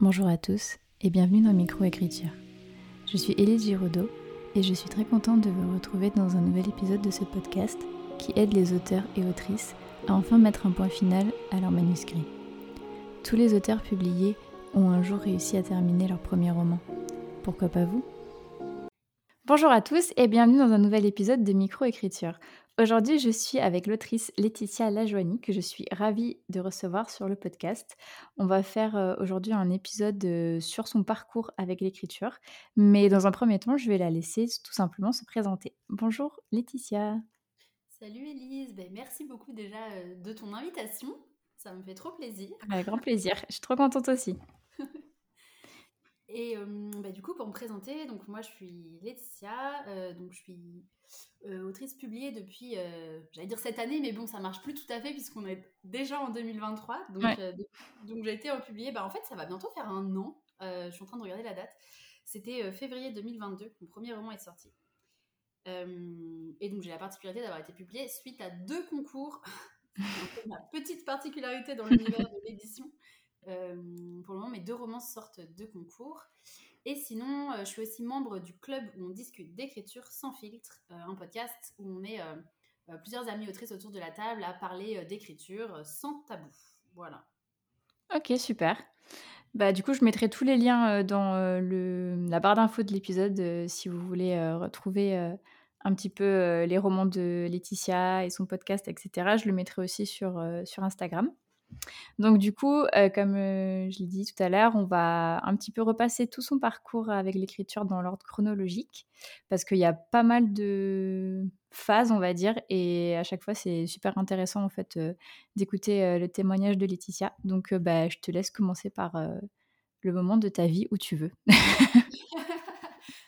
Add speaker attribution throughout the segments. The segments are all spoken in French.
Speaker 1: Bonjour à tous et bienvenue dans Microécriture. Je suis Élise Giraudot et je suis très contente de vous retrouver dans un nouvel épisode de ce podcast qui aide les auteurs et autrices à enfin mettre un point final à leur manuscrit. Tous les auteurs publiés ont un jour réussi à terminer leur premier roman. Pourquoi pas vous? Bonjour à tous et bienvenue dans un nouvel épisode de Microécriture. Aujourd'hui, je suis avec l'autrice Laetitia Lajoigny, que je suis ravie de recevoir sur le podcast. On va faire euh, aujourd'hui un épisode euh, sur son parcours avec l'écriture, mais dans un premier temps, je vais la laisser tout simplement se présenter. Bonjour Laetitia.
Speaker 2: Salut Elise, ben, merci beaucoup déjà euh, de ton invitation, ça me fait trop plaisir.
Speaker 1: Avec grand plaisir, je suis trop contente aussi.
Speaker 2: Et bah, du coup, pour me présenter, donc moi je suis Laetitia, donc je suis autrice publiée depuis, j'allais dire cette année, mais bon, ça marche plus tout à fait puisqu'on est déjà en 2023. Donc, donc j'ai été publiée, bah, en fait, ça va bientôt faire un an. je suis en train de regarder la date. C'était février 2022, mon premier roman est sorti. et donc j'ai la particularité d'avoir été publiée suite à deux concours. ma petite particularité dans l'univers de l'édition. Euh, pour le moment, mes deux romans sortent de concours. Et sinon, euh, je suis aussi membre du club où on discute d'écriture sans filtre, euh, un podcast où on est plusieurs amis autrices autour de la table à parler d'écriture sans tabou. Voilà.
Speaker 1: Ok, super. Bah, du coup, je mettrai tous les liens dans la barre d'infos de l'épisode si vous voulez retrouver un petit peu les romans de Laetitia et son podcast, etc. Je le mettrai aussi sur Instagram. Donc du coup, euh, comme euh, je l'ai dit tout à l'heure, on va un petit peu repasser tout son parcours avec l'écriture dans l'ordre chronologique, parce qu'il y a pas mal de phases, on va dire, et à chaque fois, c'est super intéressant en fait euh, d'écouter le témoignage de Laetitia. Donc bah, je te laisse commencer par le moment de ta vie où tu veux.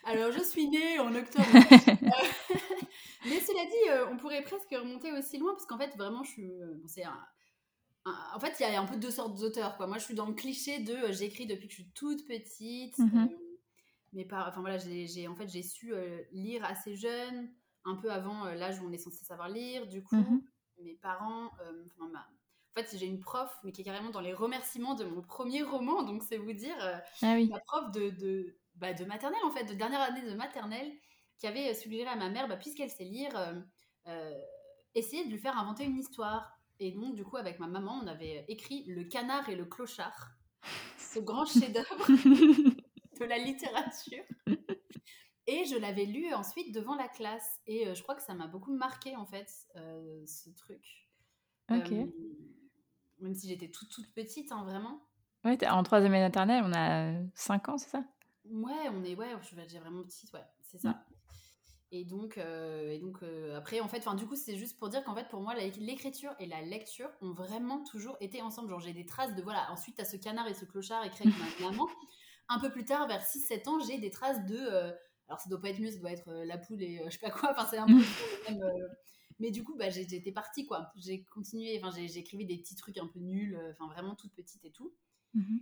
Speaker 2: Alors, je suis née en octobre. Mais cela dit, on pourrait presque remonter aussi loin, parce qu'en fait, vraiment, je suis... c'est un en fait, il y a un peu deux sortes d'auteurs. Quoi. Moi, je suis dans le cliché de euh, j'écris depuis que je suis toute petite. Mhm. Euh, mais pas, enfin voilà, j'ai, en fait, j'ai su euh, lire assez jeune, un peu avant l'âge où on est censé savoir lire. Du coup, mhm. mes parents, en fait, j'ai une prof, mais qui est carrément dans les remerciements de mon premier roman. Donc, c'est vous dire, ah oui. ma prof de, de, bah, de maternelle, en fait, de dernière année de maternelle, qui avait suggéré à ma mère, bah, puisqu'elle sait lire, essayer de lui faire inventer une histoire. Et donc, du coup, avec ma maman, on avait écrit Le canard et le clochard, ce grand chef-d'œuvre de la littérature. Et je l'avais lu ensuite devant la classe. Et euh, je crois que ça m'a beaucoup marqué, en fait, euh, ce truc. Ok. Euh, même si j'étais toute, toute petite, hein, vraiment.
Speaker 1: Ouais, en troisième année maternelle, on a 5 ans, c'est ça?
Speaker 2: Ouais, on est, ouais, je vais dire vraiment petite, ouais, c'est ça. Et donc, euh, et donc euh, après, en fait, du coup, c'est juste pour dire qu'en fait, pour moi, l'écriture et la lecture ont vraiment toujours été ensemble. Genre, j'ai des traces de, voilà, ensuite, à ce canard et ce clochard écrit avec ma maman. Un peu plus tard, vers 6-7 ans, j'ai des traces de. Euh, alors, ça doit pas être mieux, ça doit être la poule et je sais pas quoi. Enfin, c'est un peu même. mais du coup, bah, j'étais partie, quoi. J'ai continué, enfin, j'écrivais des petits trucs un peu nuls, enfin, vraiment toute petite et tout. Mmh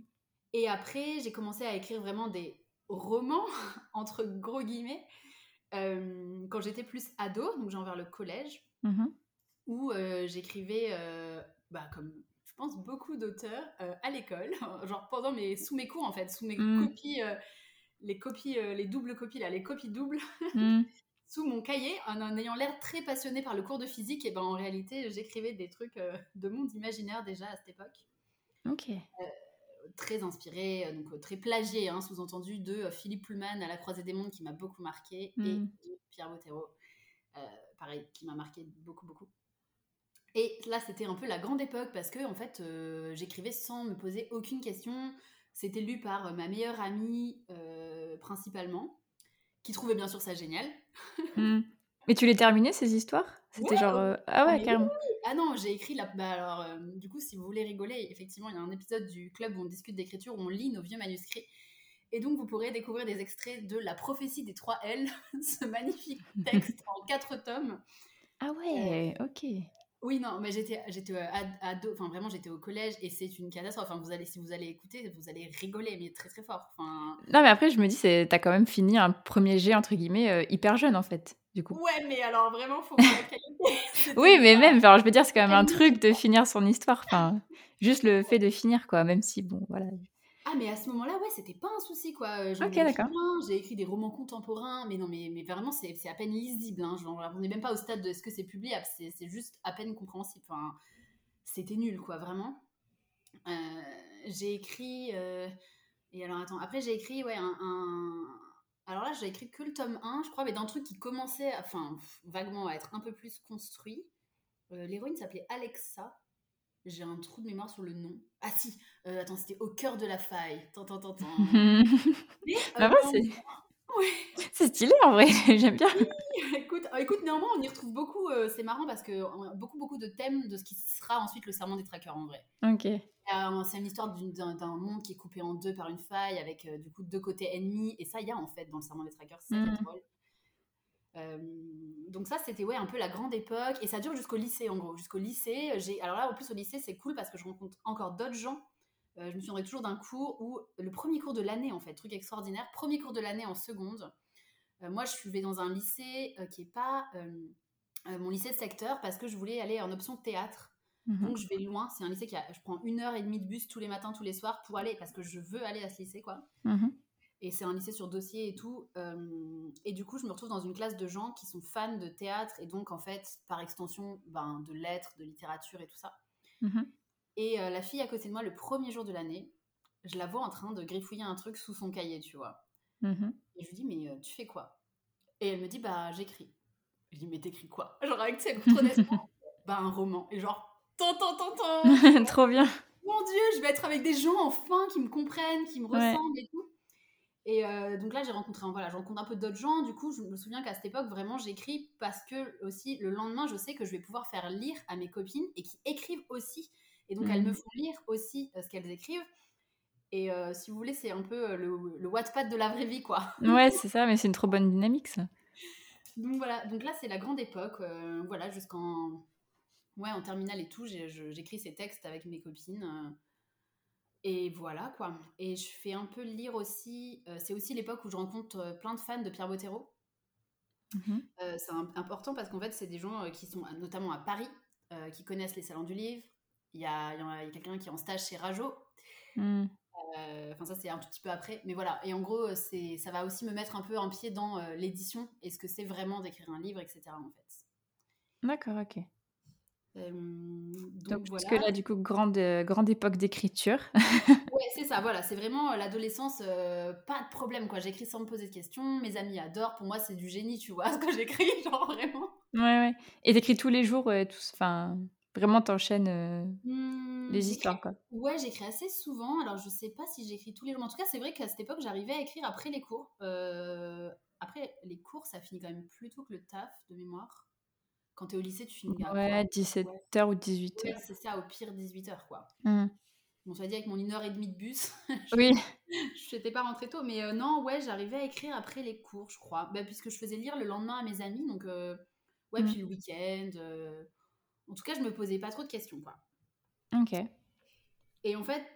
Speaker 2: et après, j'ai commencé à écrire vraiment des romans, entre gros guillemets quand j'étais plus ado, donc genre vers le collège, mmh où j'écrivais, bah, comme je pense beaucoup d'auteurs, à l'école, genre pendant mes, sous mes cours en fait, sous mes mmh. copies, les copies, les doubles copies là, les copies doubles. Mmh. sous mon cahier, en, ayant l'air très passionné par le cours de physique, et ben en réalité, j'écrivais des trucs de monde imaginaire déjà à cette époque. Ok très inspiré, euh, donc euh, très plagié, hein, sous-entendu, de euh, Philippe Pullman à la croisée des mondes qui m'a beaucoup marqué et mm. de Pierre Bottero, pareil, qui m'a marqué beaucoup, beaucoup. Et là, c'était un peu la grande époque parce que, en fait, j'écrivais sans me poser aucune question. C'était lu par ma meilleure amie, principalement, qui trouvait bien sûr ça génial.
Speaker 1: Mm. Mais tu les terminais, ces histoires? C'était genre. Euh, ah ouais, carrément.
Speaker 2: Ah non, j'ai écrit la. Bah alors, euh, du coup, si vous voulez rigoler, effectivement, il y a un épisode du club où on discute d'écriture, où on lit nos vieux manuscrits. Et donc, vous pourrez découvrir des extraits de La prophétie des trois L, ce magnifique texte en quatre tomes.
Speaker 1: Ah ouais, euh, ok.
Speaker 2: Oui, non, mais j'étais, j'étais ado, enfin vraiment, j'étais au collège et c'est une catastrophe. Enfin, vous allez, si vous allez écouter, vous allez rigoler, mais très très fort. Enfin...
Speaker 1: Non, mais après, je me dis, c'est, t'as quand même fini un premier jet entre guillemets hyper jeune en fait du coup.
Speaker 2: Ouais, mais alors vraiment, faut voir la qualité.
Speaker 1: oui, mais même, enfin, je veux dire, c'est quand même un truc de finir son histoire. Enfin, juste le fait de finir, quoi, même si, bon, voilà.
Speaker 2: Ah, mais à ce moment-là, ouais, c'était pas un souci, quoi.
Speaker 1: Ok, d'accord.
Speaker 2: J'ai écrit des romans contemporains, mais non, mais, mais vraiment, c'est à peine lisible. Hein. on n'est même pas au stade de ce que c'est publiable, c'est juste à peine compréhensible. Enfin, c'était nul, quoi, vraiment. Euh, j'ai écrit. Euh, et alors, attends, après, j'ai écrit, ouais, un, Alors là, j'ai écrit que le tome 1, je crois, mais d'un truc qui commençait, enfin, vaguement à être un peu plus construit. Euh, l'héroïne s'appelait Alexa. J'ai un trou de mémoire sur le nom. Ah si, euh, attends, c'était au cœur de la faille. Tant, tant, tant,
Speaker 1: bah c'est... c'est stylé en vrai, j'aime bien.
Speaker 2: écoute, euh, écoute, néanmoins, on y retrouve beaucoup. Euh, c'est marrant parce que beaucoup, beaucoup de thèmes de ce qui sera ensuite le serment des trackers en vrai.
Speaker 1: Ok.
Speaker 2: c'est une histoire d'un, monde qui est coupé en deux par une faille avec du coup deux côtés ennemis. Et ça, il y a en fait dans le serment des trackers. C'est mm. Euh, donc ça, c'était ouais un peu la grande époque et ça dure jusqu'au lycée en gros. Jusqu'au lycée, j'ai alors là en plus au lycée c'est cool parce que je rencontre encore d'autres gens. Euh, je me souviendrai toujours d'un cours où le premier cours de l'année en fait, truc extraordinaire, premier cours de l'année en seconde. Euh, moi, je vais dans un lycée qui est pas mon lycée de secteur parce que je voulais aller en option théâtre. Mhm. Donc je vais loin. C'est un lycée qui a, je prends une heure et demie de bus tous les matins, tous les soirs pour aller parce que je veux aller à ce lycée quoi. Mhm. Et c'est un lycée sur dossier et tout. Euh, et du coup, je me retrouve dans une classe de gens qui sont fans de théâtre et donc, en fait, par extension, ben, de lettres, de littérature et tout ça. Mhm. Et euh, la fille à côté de moi, le premier jour de l'année, je la vois en train de griffouiller un truc sous son cahier, tu vois. Mhm. Et je lui dis, mais euh, tu fais quoi? Et elle me dit, bah, j'écris. Je lui dis, mais t'écris quoi? Genre, avec trop Bah, un roman. Et genre, tant, tant, tant, tant
Speaker 1: Trop bien
Speaker 2: Mon Dieu, je vais être avec des gens enfin qui me comprennent, qui me ressemblent et tout. Et euh, donc là, j'ai rencontré, voilà, je rencontre un peu d'autres gens. Du coup, je me souviens qu'à cette époque, vraiment, j'écris parce que aussi le lendemain, je sais que je vais pouvoir faire lire à mes copines et qui écrivent aussi. Et donc, elles me mmh. font lire aussi euh, ce qu'elles écrivent. Et euh, si vous voulez, c'est un peu le, le Wattpad de la vraie vie, quoi.
Speaker 1: Ouais, c'est ça, mais c'est une trop bonne dynamique, ça.
Speaker 2: Donc voilà, donc là, c'est la grande époque. voilà, jusqu'en ouais, en terminale et tout, j'écris ces textes avec mes copines. Et voilà quoi. Et je fais un peu lire aussi. Euh, c'est aussi l'époque où je rencontre euh, plein de fans de Pierre Bottero. Mhm. Euh, c'est important parce qu'en fait, c'est des gens qui sont notamment à Paris, qui connaissent les salons du livre. Il y a, quelqu'un qui est en stage chez Rajo. Hmm. Enfin, ça, c'est un tout petit peu après. Mais voilà. Et en gros, c'est, ça va aussi me mettre un peu un pied dans l'édition et ce que c'est vraiment d'écrire un livre, etc. En fait.
Speaker 1: D'accord, ok. Euh, donc, parce que là, du coup, grande, euh, grande époque d'écriture.
Speaker 2: ouais, c'est ça, voilà, c'est vraiment euh, l'adolescence, pas de problème, quoi. J'écris sans me poser de questions, mes amis adorent, pour moi, c'est du génie, tu vois, ce que j'écris, genre vraiment.
Speaker 1: Ouais, ouais. Et t'écris tous les jours, tous, enfin, vraiment t'enchaînes mmh, les histoires, quoi.
Speaker 2: Ouais, j'écris assez souvent, alors je sais pas si j'écris tous les jours, en tout cas, c'est vrai qu'à cette époque, j'arrivais à écrire après les cours. Après, les cours, ça finit quand même plus tôt que le taf, de mémoire. Quand tu es au lycée, tu finis
Speaker 1: à Ouais, 17h ou 18h.
Speaker 2: c'est ça, au pire 18h, quoi. Mmh. Bon, ça dit avec mon une heure et demie de bus. je,
Speaker 1: oui.
Speaker 2: Je n'étais pas rentrée tôt, mais euh, non, ouais, j'arrivais à écrire après les cours, je crois. Bah, puisque je faisais lire le lendemain à mes amis, donc euh, ouais, mmh. puis le week-end. Euh, en tout cas, je me posais pas trop de questions, quoi.
Speaker 1: Ok.
Speaker 2: Et en fait,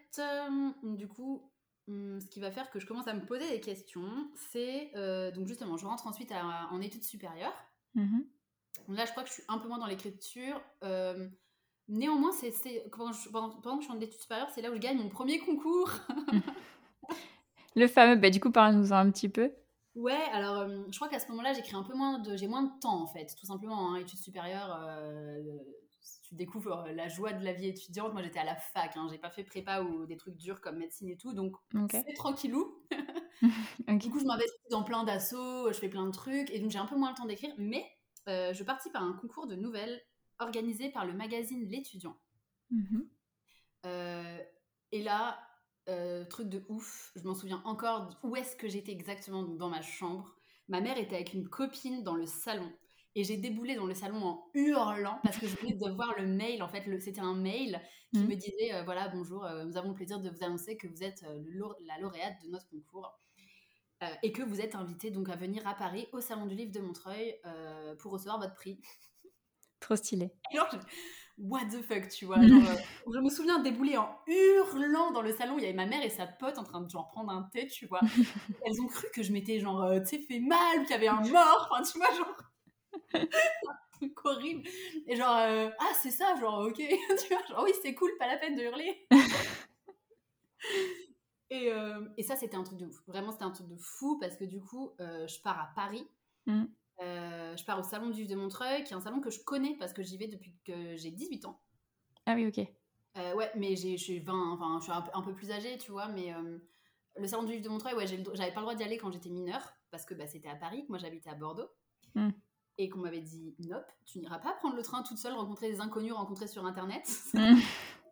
Speaker 2: du coup, mmh, ce qui va faire que je commence à me poser des questions, c'est donc justement, je rentre ensuite en études supérieures. Mmh Là, je crois que je suis un peu moins dans l'écriture. Euh, néanmoins, c'est, pendant, pendant, que je suis en études supérieures, c'est là où je gagne mon premier concours.
Speaker 1: Le fameux, bah, du coup, parle-nous-en un petit peu.
Speaker 2: Ouais, alors euh, je crois qu'à ce moment-là, j'écris un peu moins de, j'ai moins de temps en fait, tout simplement. Hein, études supérieures, euh, tu découvres la joie de la vie étudiante. Moi, j'étais à la fac, hein, j'ai pas fait prépa ou des trucs durs comme médecine et tout, donc c'est tranquillou. Du coup, je m'investis dans plein d'assauts, je fais plein de trucs, et donc j'ai un peu moins le temps d'écrire, mais euh, je participe à un concours de nouvelles organisé par le magazine L'étudiant. Mhm. Euh, et là, euh, truc de ouf, je m'en souviens encore où est-ce que j'étais exactement dans ma chambre. Ma mère était avec une copine dans le salon. Et j'ai déboulé dans le salon en hurlant parce que je venais de voir le mail. En fait, c'était un mail qui mhm. me disait voilà, bonjour, nous avons le plaisir de vous annoncer que vous êtes la lauréate de notre concours. Euh, et que vous êtes invité donc à venir à Paris au Salon du Livre de Montreuil euh, pour recevoir votre prix.
Speaker 1: Trop stylé.
Speaker 2: what the fuck, tu vois. Euh, je me souviens débouler en hurlant dans le salon. Il y avait ma mère et sa pote en train de genre prendre un thé, tu vois. Elles ont cru que je m'étais genre, tu sais, fait mal, qu'il y avait un mort. Enfin, tu vois, genre. truc horrible. Et genre, ah, c'est ça, genre, ok. tu vois, genre, oui, c'est cool, pas la peine de hurler. Et, euh, et ça, c'était un truc de ouf. Vraiment, c'était un truc de fou parce que du coup, euh, je pars à Paris.
Speaker 1: Mm.
Speaker 2: Euh, je pars au salon du Vif de Montreuil, qui est un salon que je connais parce que j'y vais depuis que j'ai 18 ans.
Speaker 1: Ah oui, ok.
Speaker 2: Ouais, mais je suis 20, enfin, je suis un, peu- un peu plus âgée, tu vois, mais le salon du Vif de Montreuil, ouais, j'avais pas le droit d'y aller quand j'étais mineure, parce que bah, c'était à Paris, que moi j'habitais à Bordeaux.
Speaker 1: Mm.
Speaker 2: Et qu'on m'avait dit, nope, tu n'iras pas prendre le train toute seule, rencontrer des inconnus rencontrés sur Internet.
Speaker 1: Mm.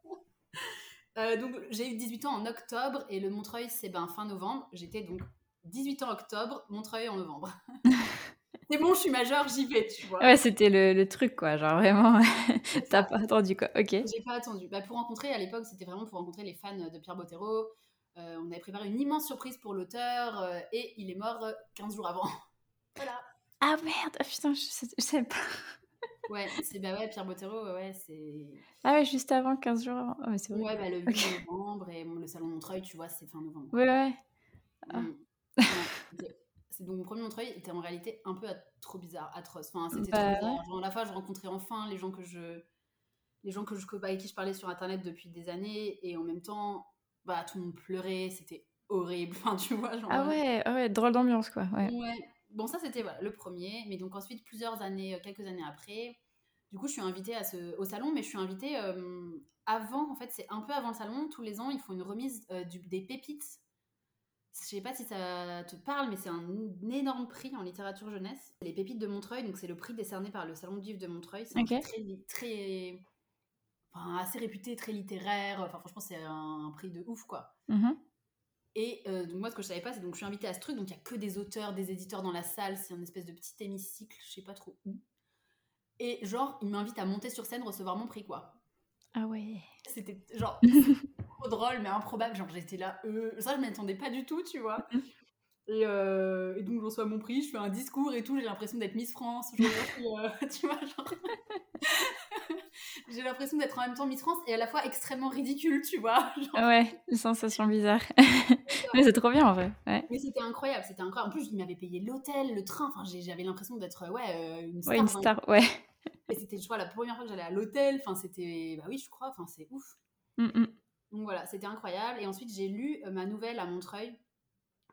Speaker 2: Euh, donc j'ai eu 18 ans en octobre, et le Montreuil, c'est ben, fin novembre. J'étais donc 18 ans octobre, Montreuil en novembre. c'est bon, je suis majeure, j'y vais, tu vois.
Speaker 1: Ouais, c'était le, le truc, quoi. Genre vraiment, t'as pas attendu, quoi. Ok.
Speaker 2: J'ai pas attendu. Bah, pour rencontrer, à l'époque, c'était vraiment pour rencontrer les fans de Pierre Bottero. Euh, on avait préparé une immense surprise pour l'auteur euh, et il est mort euh, 15 jours avant. voilà.
Speaker 1: Ah merde, ah, putain, je sais pas.
Speaker 2: Ouais, c'est bah ouais, Pierre Bottero, ouais, c'est.
Speaker 1: Ah ouais, juste avant, 15 jours avant. Oh, c'est vrai.
Speaker 2: Ouais, bah le 8
Speaker 1: Ok.
Speaker 2: novembre et bon, le salon Montreuil, tu vois, c'est fin novembre.
Speaker 1: Ouais, ouais. Ah.
Speaker 2: Mm. Ouais, c'était- c'est donc mon premier Montreuil était en réalité un peu trop bizarre, atroce. Enfin, c'était
Speaker 1: Bah,
Speaker 2: trop bizarre. Genre, à la fois, je rencontrais enfin les gens que je, les gens que je avec qui je parlais sur internet depuis des années, et en même temps, bah tout le monde pleurait, c'était horrible. Enfin, tu vois, genre.
Speaker 1: Ah ouais, ah ouais, drôle d'ambiance, quoi. Ouais.
Speaker 2: Ouais. Bon, ça c'était voilà, le premier, mais donc ensuite plusieurs années, euh, quelques années après, du coup je suis invitée à ce, au salon, mais je suis invitée euh, avant, en fait c'est un peu avant le salon, tous les ans ils font une remise euh, du- des pépites. Je sais pas si ça te parle, mais c'est un, énorme prix en littérature jeunesse. Les pépites de Montreuil, donc c'est le prix décerné par le salon du livre de Montreuil. C'est un
Speaker 1: Ok.
Speaker 2: prix très, li- très enfin, assez réputé, très littéraire. Enfin franchement c'est un, prix de ouf quoi.
Speaker 1: Mhm.
Speaker 2: Et euh, donc moi, ce que je savais pas, c'est donc je suis invitée à ce truc, donc il y a que des auteurs, des éditeurs dans la salle, c'est un espèce de petit hémicycle, je sais pas trop où. Et genre, ils m'invitent à monter sur scène, recevoir mon prix, quoi.
Speaker 1: Ah ouais.
Speaker 2: C'était genre trop drôle, mais improbable. Genre, j'étais là, euh, ça, je m'y attendais pas du tout, tu vois. Et, euh, et donc, je reçois mon prix, je fais un discours et tout, j'ai l'impression d'être Miss France. Euh, tu vois, genre. j'ai l'impression d'être en même temps Miss France et à la fois extrêmement ridicule, tu vois. Genre,
Speaker 1: Ah ouais, une sensation bizarre. mais c'est trop bien, en vrai. Ouais.
Speaker 2: Mais c'était incroyable, c'était incroyable. En plus, il m'avait payé l'hôtel, le train. Enfin, j'avais l'impression d'être ouais, euh, une star.
Speaker 1: Ouais, une star, ouais.
Speaker 2: Et c'était, je crois, la première fois que j'allais à l'hôtel. Enfin, c'était, bah oui, je crois. Enfin, c'est ouf.
Speaker 1: Mm, mm.
Speaker 2: Donc voilà, c'était incroyable. Et ensuite, j'ai lu euh, ma nouvelle à Montreuil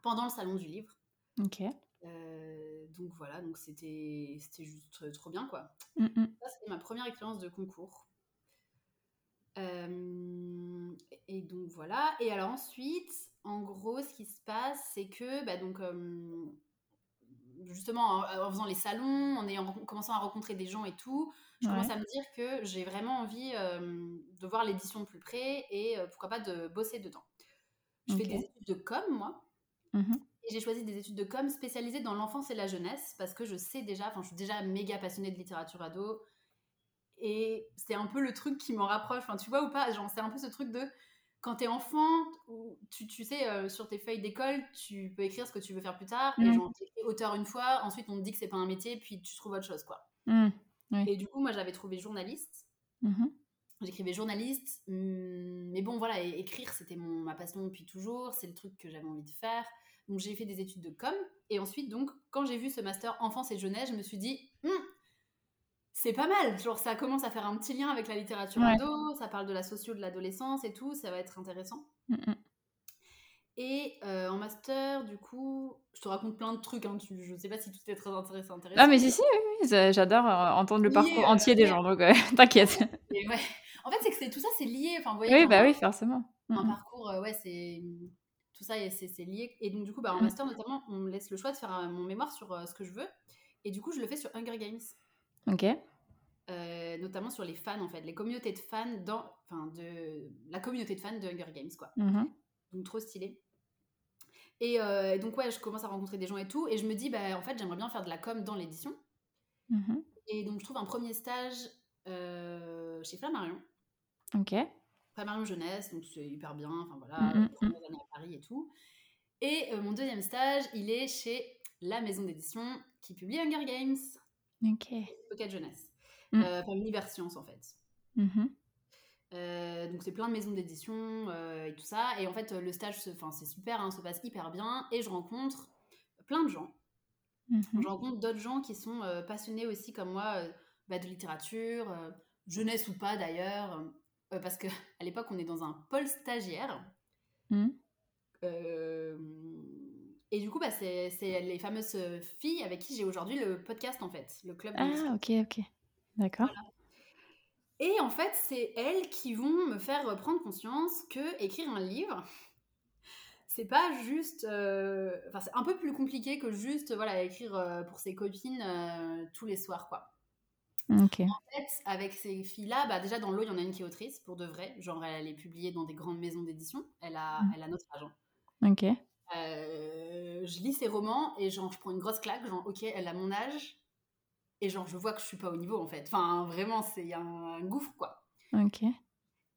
Speaker 2: pendant le salon du livre.
Speaker 1: Ok.
Speaker 2: Euh, donc voilà, donc c'était, c'était juste trop bien, quoi.
Speaker 1: Mm, mm.
Speaker 2: Ça, c'était ma première expérience de concours. Euh, et donc voilà. Et alors ensuite, en gros, ce qui se passe, c'est que, bah, donc, euh, justement, en, en faisant les salons, en ayant en commençant à rencontrer des gens et tout, je
Speaker 1: Ouais.
Speaker 2: commence à me dire que j'ai vraiment envie euh, de voir l'édition de plus près et euh, pourquoi pas de bosser dedans. Je fais des études de com, moi.
Speaker 1: Mhm.
Speaker 2: Et j'ai choisi des études de com spécialisées dans l'enfance et la jeunesse parce que je sais déjà, enfin, je suis déjà méga passionnée de littérature ado. Et c'est un peu le truc qui m'en rapproche. Enfin, tu vois ou pas Genre, c'est un peu ce truc de quand t'es enfant, tu, tu sais, euh, sur tes feuilles d'école, tu peux écrire ce que tu veux faire plus tard. Et
Speaker 1: Mhm.
Speaker 2: genre, auteur une fois, ensuite on te dit que c'est pas un métier, puis tu trouves autre chose, quoi.
Speaker 1: Mm.
Speaker 2: Et du coup, moi, j'avais trouvé journaliste.
Speaker 1: Mhm.
Speaker 2: J'écrivais journaliste, hum, mais bon, voilà, écrire, c'était mon- ma passion depuis toujours, c'est le truc que j'avais envie de faire. Donc, j'ai fait des études de com. Et ensuite, donc, quand j'ai vu ce master enfance et jeunesse, je me suis dit, Hum, c'est pas mal. Genre, ça commence à faire un petit lien avec la littérature
Speaker 1: Ouais.
Speaker 2: ado, ça parle de la socio de l'adolescence et tout, ça va être intéressant.
Speaker 1: Mm, mm.
Speaker 2: Et euh, en master, du coup, je te raconte plein de trucs, hein, tu, je sais pas si tout est très intéressant. intéressant
Speaker 1: Ah, mais si, si, oui, oui, ça- j'adore euh, entendre le parcours
Speaker 2: euh,
Speaker 1: entier des gens, donc euh, t'inquiète.
Speaker 2: Ouais. En fait, c'est que c'est- tout ça, c'est lié. Enfin, vous voyez,
Speaker 1: Oui, bah oui, forcément. Mm,
Speaker 2: un parcours, ouais, c'est tout ça, c'est c'est lié. Et donc du coup, bah, en master notamment, on me laisse le choix de faire mon mémoire sur ce que je veux. Et du coup, je le fais sur Hunger Games,
Speaker 1: Ok.
Speaker 2: euh, notamment sur les fans en fait, les communautés de fans dans, enfin de la communauté de fans de Hunger Games quoi.
Speaker 1: Mhm.
Speaker 2: Donc trop stylé. Et euh, donc ouais, je commence à rencontrer des gens et tout, et je me dis bah en fait j'aimerais bien faire de la com dans l'édition.
Speaker 1: Mhm.
Speaker 2: Et donc je trouve un premier stage euh, chez Flammarion.
Speaker 1: Ok.
Speaker 2: Flammarion Jeunesse, donc c'est hyper bien, enfin voilà,
Speaker 1: Mm, mm,
Speaker 2: première année à Paris et tout. Et mon deuxième stage, il est chez la maison d'édition qui publie Hunger Games,
Speaker 1: Ok.
Speaker 2: Pocket Jeunesse.
Speaker 1: Mm.
Speaker 2: Euh, Enfin, Univers Science en fait.
Speaker 1: Mhm.
Speaker 2: Euh, donc c'est plein de maisons d'édition euh, et tout ça. Et en fait, le stage, c'est super, hein, se passe hyper bien. Et je rencontre plein de gens.
Speaker 1: Mhm.
Speaker 2: Je rencontre d'autres gens qui sont euh, passionnés aussi comme moi bah, de littérature, jeunesse ou pas d'ailleurs. parce que à l'époque, on est dans un pôle stagiaire. Et du coup, bah, c'est les fameuses filles avec qui j'ai aujourd'hui le podcast, en fait, le club.
Speaker 1: Ah, ok, ok. D'accord.
Speaker 2: Et en fait, c'est elles qui vont me faire prendre conscience que écrire un livre, c'est pas juste. Enfin, c'est un peu plus compliqué que juste voilà, écrire pour ses copines tous les soirs, quoi. En fait, avec ces filles-là, bah, déjà dans l'eau, il y en a une qui est autrice, pour de vrai. Genre, elle, est publiée dans des grandes maisons d'édition. Elle a, mmh. elle a notre agent.
Speaker 1: Ok.
Speaker 2: Euh, je lis ses romans et genre, je prends une grosse claque. Genre, ok, elle a mon âge. Et genre, je vois que je suis pas au niveau, en fait. Enfin, vraiment, c'est un, gouffre, quoi.
Speaker 1: Ok.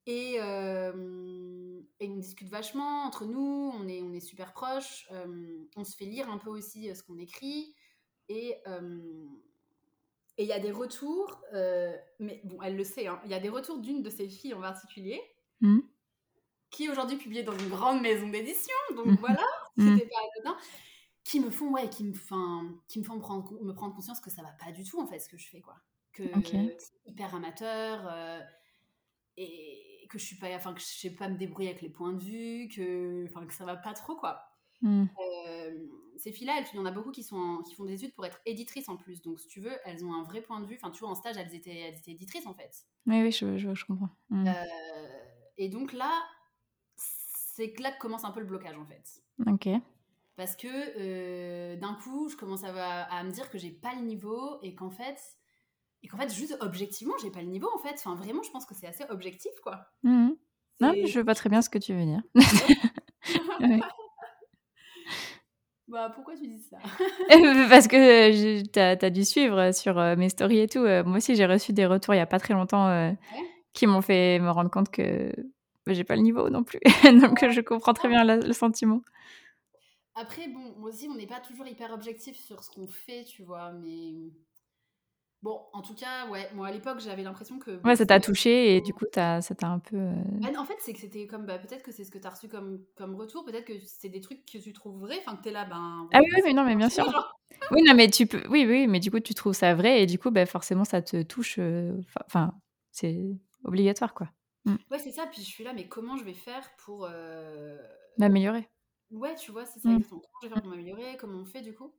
Speaker 2: Et, euh, et, on discute vachement entre nous, on est, on est super proches, euh, on se fait lire un peu aussi ce qu'on écrit, et et il y a des retours, mais bon, elle le sait, hein, il y a des retours d'une de ses filles en particulier,
Speaker 1: mmh.
Speaker 2: Qui est aujourd'hui publiée dans une grande maison d'édition, donc mmh. voilà, c'était pas anodin, qui me font, ouais, qui me, fin, qui me font prendre, me prendre conscience que ça va pas du tout, en fait, ce que je fais, quoi. Que c'est hyper amateur, euh, et que je suis pas, enfin, que je sais pas me débrouiller avec les points de vue, que, enfin, que ça va pas trop, quoi. Euh, ces filles-là, il y en a beaucoup qui, sont qui font des études pour être éditrices en plus. Donc, si tu veux, elles ont un vrai point de vue. Enfin, tu vois, en stage, elles étaient, elles étaient éditrices en fait.
Speaker 1: Oui, oui, je, je, comprends.
Speaker 2: Mm. Euh, et donc là, c'est là que commence un peu le blocage en fait.
Speaker 1: Ok.
Speaker 2: Parce que euh, d'un coup, je commence à, à, me dire que j'ai pas le niveau et qu'en fait, et qu'en fait, juste objectivement, j'ai pas le niveau en fait. Enfin, vraiment, je pense que c'est assez objectif quoi.
Speaker 1: Mm. Non, je vois très bien ce que tu veux dire.
Speaker 2: Bah, pourquoi tu dis ça?
Speaker 1: Parce que tu as, dû suivre sur euh, mes stories et tout. Euh, moi aussi, j'ai reçu des retours il n'y a pas très longtemps euh, qui m'ont fait me rendre compte que j'ai pas le niveau non plus. Donc, je comprends très bien le sentiment.
Speaker 2: Après, bon, moi aussi, on n'est pas toujours hyper objectif sur ce qu'on fait, tu vois, mais Bon, en tout cas, ouais, moi à l'époque, j'avais l'impression que.
Speaker 1: Ouais, ça t'a touché et du coup, as, ça t'a un peu. Euh,
Speaker 2: bah, en fait, c'est que c'était comme. Bah, peut-être que c'est ce que tu as reçu comme, comme retour, peut-être que c'est des trucs que tu trouves vrais, enfin que tu es là, ben.
Speaker 1: ah oui, oui, mais non, mais bien sûr. oui, non, mais tu peux. Oui, oui, mais du coup, tu trouves ça vrai et du coup, bah, forcément, ça te touche. Euh, enfin, c'est obligatoire, quoi.
Speaker 2: Mm. Ouais, c'est ça. Puis je suis là, mais comment je vais faire pour. Euh,
Speaker 1: M'améliorer.
Speaker 2: Ouais, tu vois, c'est ça, mm. Comment je vais faire pour m'améliorer Comment on fait, du coup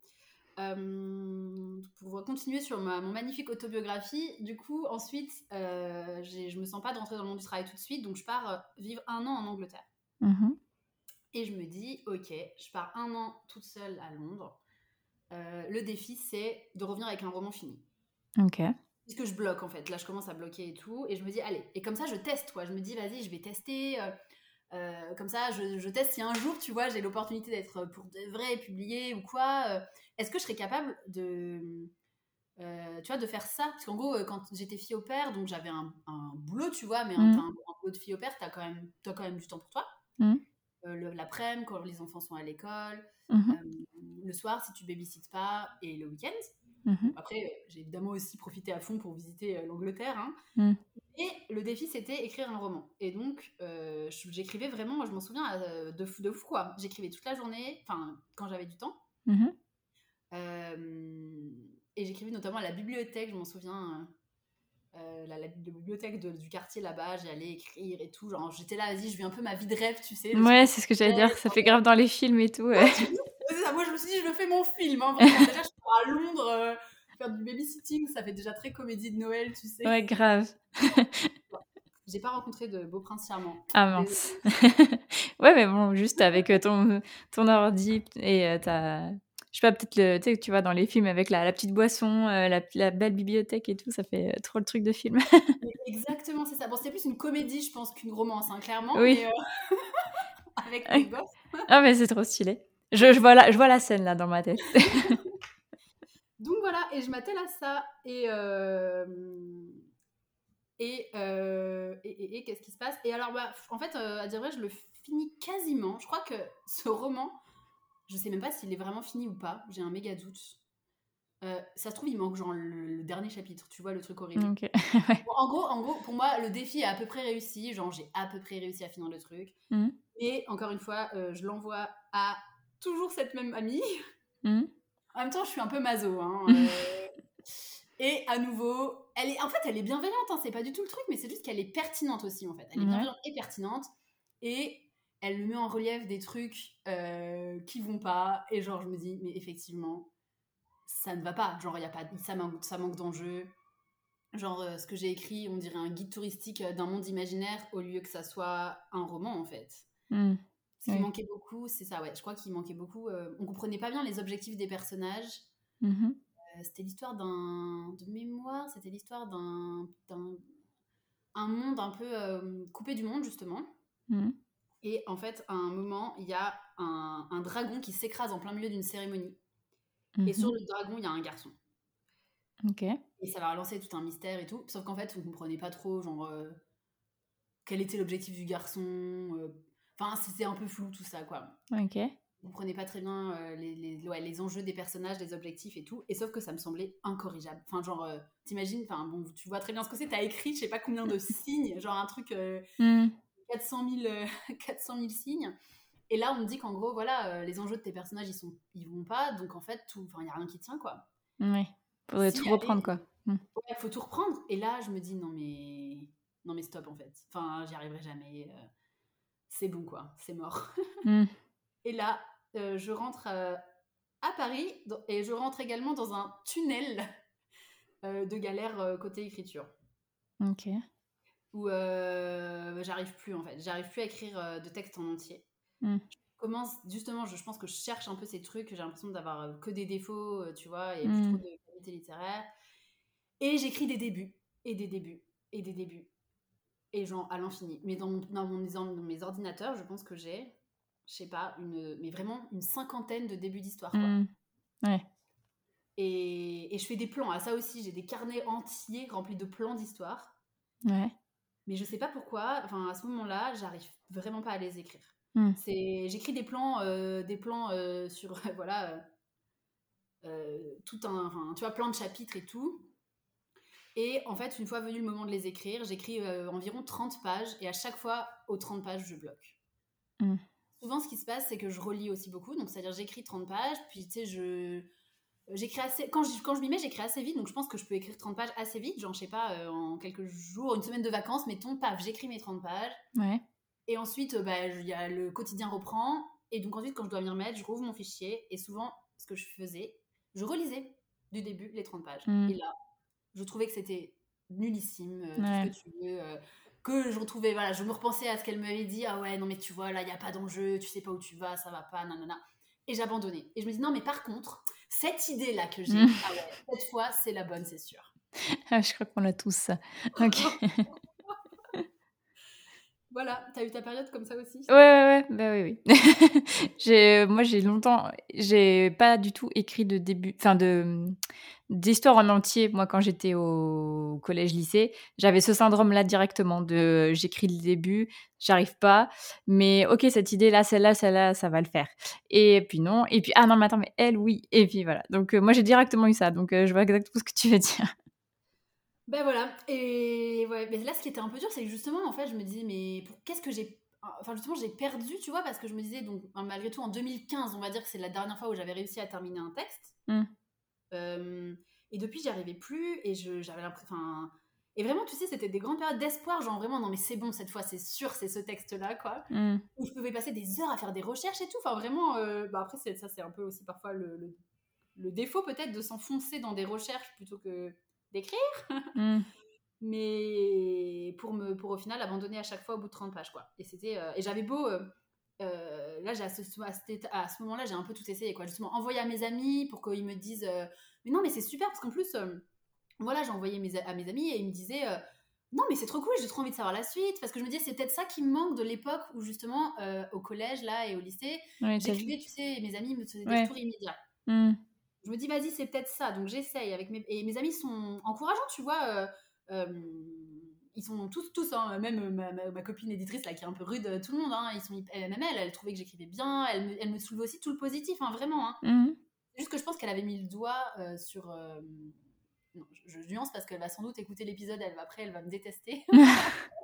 Speaker 2: euh, pour continuer sur ma, mon magnifique autobiographie, du coup, ensuite, euh, je me sens pas de rentrer dans le monde du travail tout de suite, donc je pars euh, vivre un an en Angleterre.
Speaker 1: Mm-hmm.
Speaker 2: Et je me dis, ok, je pars un an toute seule à Londres. Euh, le défi, c'est de revenir avec un roman fini.
Speaker 1: Ok.
Speaker 2: Parce que je bloque en fait. Là, je commence à bloquer et tout. Et je me dis, allez. Et comme ça, je teste quoi. Je me dis, vas-y, je vais tester. Euh, comme ça, je, je, teste si un jour, tu vois, j'ai l'opportunité d'être pour de vrai publié ou quoi est-ce que je serais capable de, euh, tu vois, de faire ça? Parce qu'en gros, euh, quand j'étais fille au père, donc j'avais un, boulot, tu vois, mais mmh. un, boulot de fille au père, tu as, quand même, as quand même du temps pour toi.
Speaker 1: Mmh.
Speaker 2: Euh, l'après-midi, quand les enfants sont à l'école,
Speaker 1: mmh.
Speaker 2: le soir, si tu babysites pas, et le week-end. Après, j'ai évidemment aussi profité à fond pour visiter l'Angleterre. Hein. Et le défi, c'était écrire un roman. Et donc, j'écrivais vraiment, je m'en souviens, de, fou, de fou, quoi. J'écrivais toute la journée, enfin, quand j'avais du temps. Euh, et j'écrivais notamment à la bibliothèque, je m'en souviens. Euh, la, bibliothèque du quartier là-bas, j'allais écrire et tout. Genre, j'étais là, vas-y, je vis un peu ma vie de rêve, tu sais.
Speaker 1: Ouais, c'est ce que j'allais dire, ça fait grave dans les films et tout. Ouais.
Speaker 2: moi, je me suis dit, je le fais mon film. Hein, déjà, je pars à Londres euh, faire du babysitting, ça fait déjà très comédie de Noël, tu sais.
Speaker 1: Ouais, grave.
Speaker 2: J'ai pas rencontré de beau prince charmant.
Speaker 1: Ah mince. ouais, mais bon, juste avec ton, ton ordi et ta, je sais pas, peut-être, le, tu sais, tu vois, dans les films avec la, la petite boisson, euh, la, la, belle bibliothèque et tout, ça fait euh, trop le truc de film.
Speaker 2: Exactement, c'est ça. Bon, c'était plus une comédie, je pense, qu'une romance, hein, clairement.
Speaker 1: Oui.
Speaker 2: Mais, euh, avec les gosses.
Speaker 1: ah, mais c'est trop stylé. Je, je, vois la, je vois la scène, là, dans ma tête.
Speaker 2: Donc voilà, et je m'attelle à ça. Et... Et, et, et, qu'est-ce qui se passe? Et alors, bah, en fait, à dire vrai, je le finis quasiment. Je crois que ce roman, je sais même pas s'il est vraiment fini ou pas. J'ai un méga doute. Euh, ça se trouve, il manque genre le, dernier chapitre, tu vois, le truc horrible. en, gros, en gros, pour moi, le défi est à peu près réussi. Genre, j'ai à peu près réussi à finir le truc.
Speaker 1: Mmh.
Speaker 2: Et encore une fois, euh, je l'envoie à toujours cette même amie.
Speaker 1: Mmh.
Speaker 2: En même temps, je suis un peu maso. Hein, euh. et à nouveau, elle est, en fait, elle est bienveillante. Hein, c'est pas du tout le truc, mais c'est juste qu'elle est pertinente aussi, en fait. Elle est bienveillante et pertinente. Et elle me met en relief des trucs euh, qui vont pas. Et genre, je me dis, mais effectivement, ça ne va pas. Genre, y a pas, ça manque, ça manque d'enjeu. Genre, euh, ce que j'ai écrit, on dirait un guide touristique euh, d'un monde imaginaire au lieu que ça soit un roman, en fait.
Speaker 1: Hmm.
Speaker 2: Ce qui manquait beaucoup, c'est ça, ouais. Je crois qu'il manquait beaucoup. on comprenait pas bien les objectifs des personnages.
Speaker 1: Mhm.
Speaker 2: c'était l'histoire d'un. de mémoire, c'était l'histoire d'un. un monde un peu coupé du monde, justement.
Speaker 1: Hmm.
Speaker 2: Et en fait, à un moment, il y a un, un dragon qui s'écrase en plein milieu d'une cérémonie. Et sur
Speaker 1: Mhm.
Speaker 2: le dragon, il y a un garçon.
Speaker 1: Ok.
Speaker 2: Et ça va relancer tout un mystère et tout. Sauf qu'en fait, on comprenait pas trop, genre, euh, quel était l'objectif du garçon. Enfin, c'était un peu flou tout ça, quoi.
Speaker 1: Ok.
Speaker 2: On comprenait pas très bien euh, les, les, ouais, les enjeux des personnages, les objectifs et tout. Et sauf que ça me semblait incorrigeable. Enfin, genre, euh, t'imagines, enfin, bon, tu vois très bien ce que c'est. T'as écrit, je sais pas combien de signes, genre un truc. euh,
Speaker 1: Hmm.
Speaker 2: 400 000, euh, 400 000 signes. Et là, on me dit qu'en gros, voilà, euh, les enjeux de tes personnages, ils, sont, ils vont pas. Donc, en fait, tout, il n'y a rien qui tient, quoi.
Speaker 1: Ouais. Faudrait
Speaker 2: Si,
Speaker 1: tout reprendre, quoi. Hmm.
Speaker 2: Il faut tout reprendre. Et là, je me dis, non, mais, non, mais stop, en fait. Enfin, j'y arriverai jamais. C'est bon, quoi. C'est mort.
Speaker 1: Hmm.
Speaker 2: Et là, euh, je rentre euh, à Paris et je rentre également dans un tunnel euh, de galère côté écriture.
Speaker 1: Ok.
Speaker 2: Où euh, j'arrive plus, en fait. J'arrive plus à écrire de texte en entier.
Speaker 1: Hmm.
Speaker 2: commence justement, je, je pense que je cherche un peu ces trucs, j'ai l'impression d'avoir que des défauts, tu vois, et
Speaker 1: Mm.
Speaker 2: plus trop de qualité littéraire. Et j'écris des débuts, et des débuts, et des débuts, et genre à l'infini. Mais dans, mon, dans, mon- dans mes ordinateurs, je pense que j'ai, je sais pas, une, mais vraiment une cinquantaine de débuts d'histoire.
Speaker 1: Hmm. Ouais.
Speaker 2: Et, et je fais des plans, à ça aussi, j'ai des carnets entiers remplis de plans d'histoire.
Speaker 1: Ouais.
Speaker 2: Mais je sais pas pourquoi, enfin à ce moment-là, j'arrive vraiment pas à les écrire.
Speaker 1: Mm.
Speaker 2: C'est, j'écris des plans, euh, des plans euh, sur, voilà, euh, tout un, tu vois, plein de chapitres et tout. Et en fait, une fois venu le moment de les écrire, j'écris euh, environ 30 pages et à chaque fois, aux 30 pages, je bloque.
Speaker 1: Mm.
Speaker 2: Souvent, ce qui se passe, c'est que je relis aussi beaucoup. Donc, c'est-à-dire, j'écris 30 pages, puis tu sais, je. J'écris assez. Quand je, quand je m'y mets, j'écris assez vite. Donc, je pense que je peux écrire 30 pages assez vite. Genre, je sais pas, euh, en quelques jours, une semaine de vacances, mettons, paf, j'écris mes 30 pages.
Speaker 1: Ouais.
Speaker 2: Et ensuite, euh, bah, y a le quotidien reprend. Et donc ensuite, quand je dois m'y remettre, je rouvre mon fichier. Et souvent, ce que je faisais, je relisais du début les 30 pages.
Speaker 1: Mm.
Speaker 2: Et là, je trouvais que c'était nullissime, euh,
Speaker 1: Ouais.
Speaker 2: tout ce que tu veux. euh, que je retrouvais, voilà, je me repensais à ce qu'elle m'avait dit. Ah ouais, non mais tu vois, là, il n'y a pas d'enjeu, tu sais pas où tu vas, ça va pas, nanana. Et j'abandonnais. Et je me dis, non mais par contre, cette idée-là que j'ai,
Speaker 1: Mm.
Speaker 2: ah ouais, cette fois, c'est la bonne, c'est sûr.
Speaker 1: Ah, je crois qu'on a tous ça. Ok.
Speaker 2: Voilà, t'as eu ta période comme ça aussi
Speaker 1: Ouais, ouais, ouais, bah oui, oui. j'ai, moi, j'ai longtemps, j'ai pas du tout écrit de début, enfin de d'histoire en entier. Moi, quand j'étais au collège-lycée, j'avais ce syndrome-là directement de j'écris le début, j'arrive pas, mais ok, cette idée-là, celle-là, celle-là, ça va le faire. Et puis non, et puis ah non, mais attends, mais elle, oui, et puis voilà. Donc euh, moi, j'ai directement eu ça, donc euh, je vois exactement ce que tu veux dire.
Speaker 2: Ben voilà, et ouais, mais là ce qui était un peu dur, c'est que justement, en fait, je me disais, mais pour... qu'est-ce que j'ai. Enfin, justement, j'ai perdu, tu vois, parce que je me disais, donc, malgré tout, en 2015, on va dire que c'est la dernière fois où j'avais réussi à terminer un texte.
Speaker 1: Mm.
Speaker 2: Euh, et depuis, j'y arrivais plus, et je- j'avais l'impression. Enfin, et vraiment, tu sais, c'était des grandes périodes d'espoir, genre vraiment, non, mais c'est bon, cette fois, c'est sûr, c'est ce texte-là, quoi.
Speaker 1: Mm.
Speaker 2: Où je pouvais passer des heures à faire des recherches et tout. Enfin, vraiment, euh, bah, après, c'est- ça, c'est un peu aussi parfois le, le- le défaut, peut-être, de s'enfoncer dans des recherches plutôt que d'écrire
Speaker 1: Mm.
Speaker 2: mais pour me pour au final abandonner à chaque fois au bout de 30 pages quoi et c'était euh, et j'avais beau euh, euh, là j'ai à ce, à ce moment-là j'ai un peu tout essayé quoi justement envoyer à mes amis pour qu'ils me disent euh, mais non mais c'est super parce qu'en plus voilà j'ai envoyé mes, à mes amis et ils me disaient non mais c'est trop cool j'ai trop envie de savoir la suite parce que je me disais c'est peut-être ça qui me manque de l'époque où justement euh, au collège là et au lycée
Speaker 1: Ouais,
Speaker 2: j'écrivais tu sais mes amis me faisaient des
Speaker 1: Ouais.
Speaker 2: retours immédiats
Speaker 1: Mm.
Speaker 2: Je me dis vas-y c'est peut-être ça donc j'essaye avec mes et mes amis sont encourageants tu vois euh, euh, ils sont tous tous hein, même ma, ma- ma copine éditrice là qui est un peu rude euh, tout le monde hein, ils sont hyper- même elle elle trouvait que j'écrivais bien elle me, elle me soulevait aussi tout le positif hein, vraiment hein.
Speaker 1: Mm.
Speaker 2: C'est juste que je pense qu'elle avait mis le doigt euh, sur euh, non, je, je nuance parce qu'elle va sans doute écouter l'épisode elle va après elle va me détester Euh,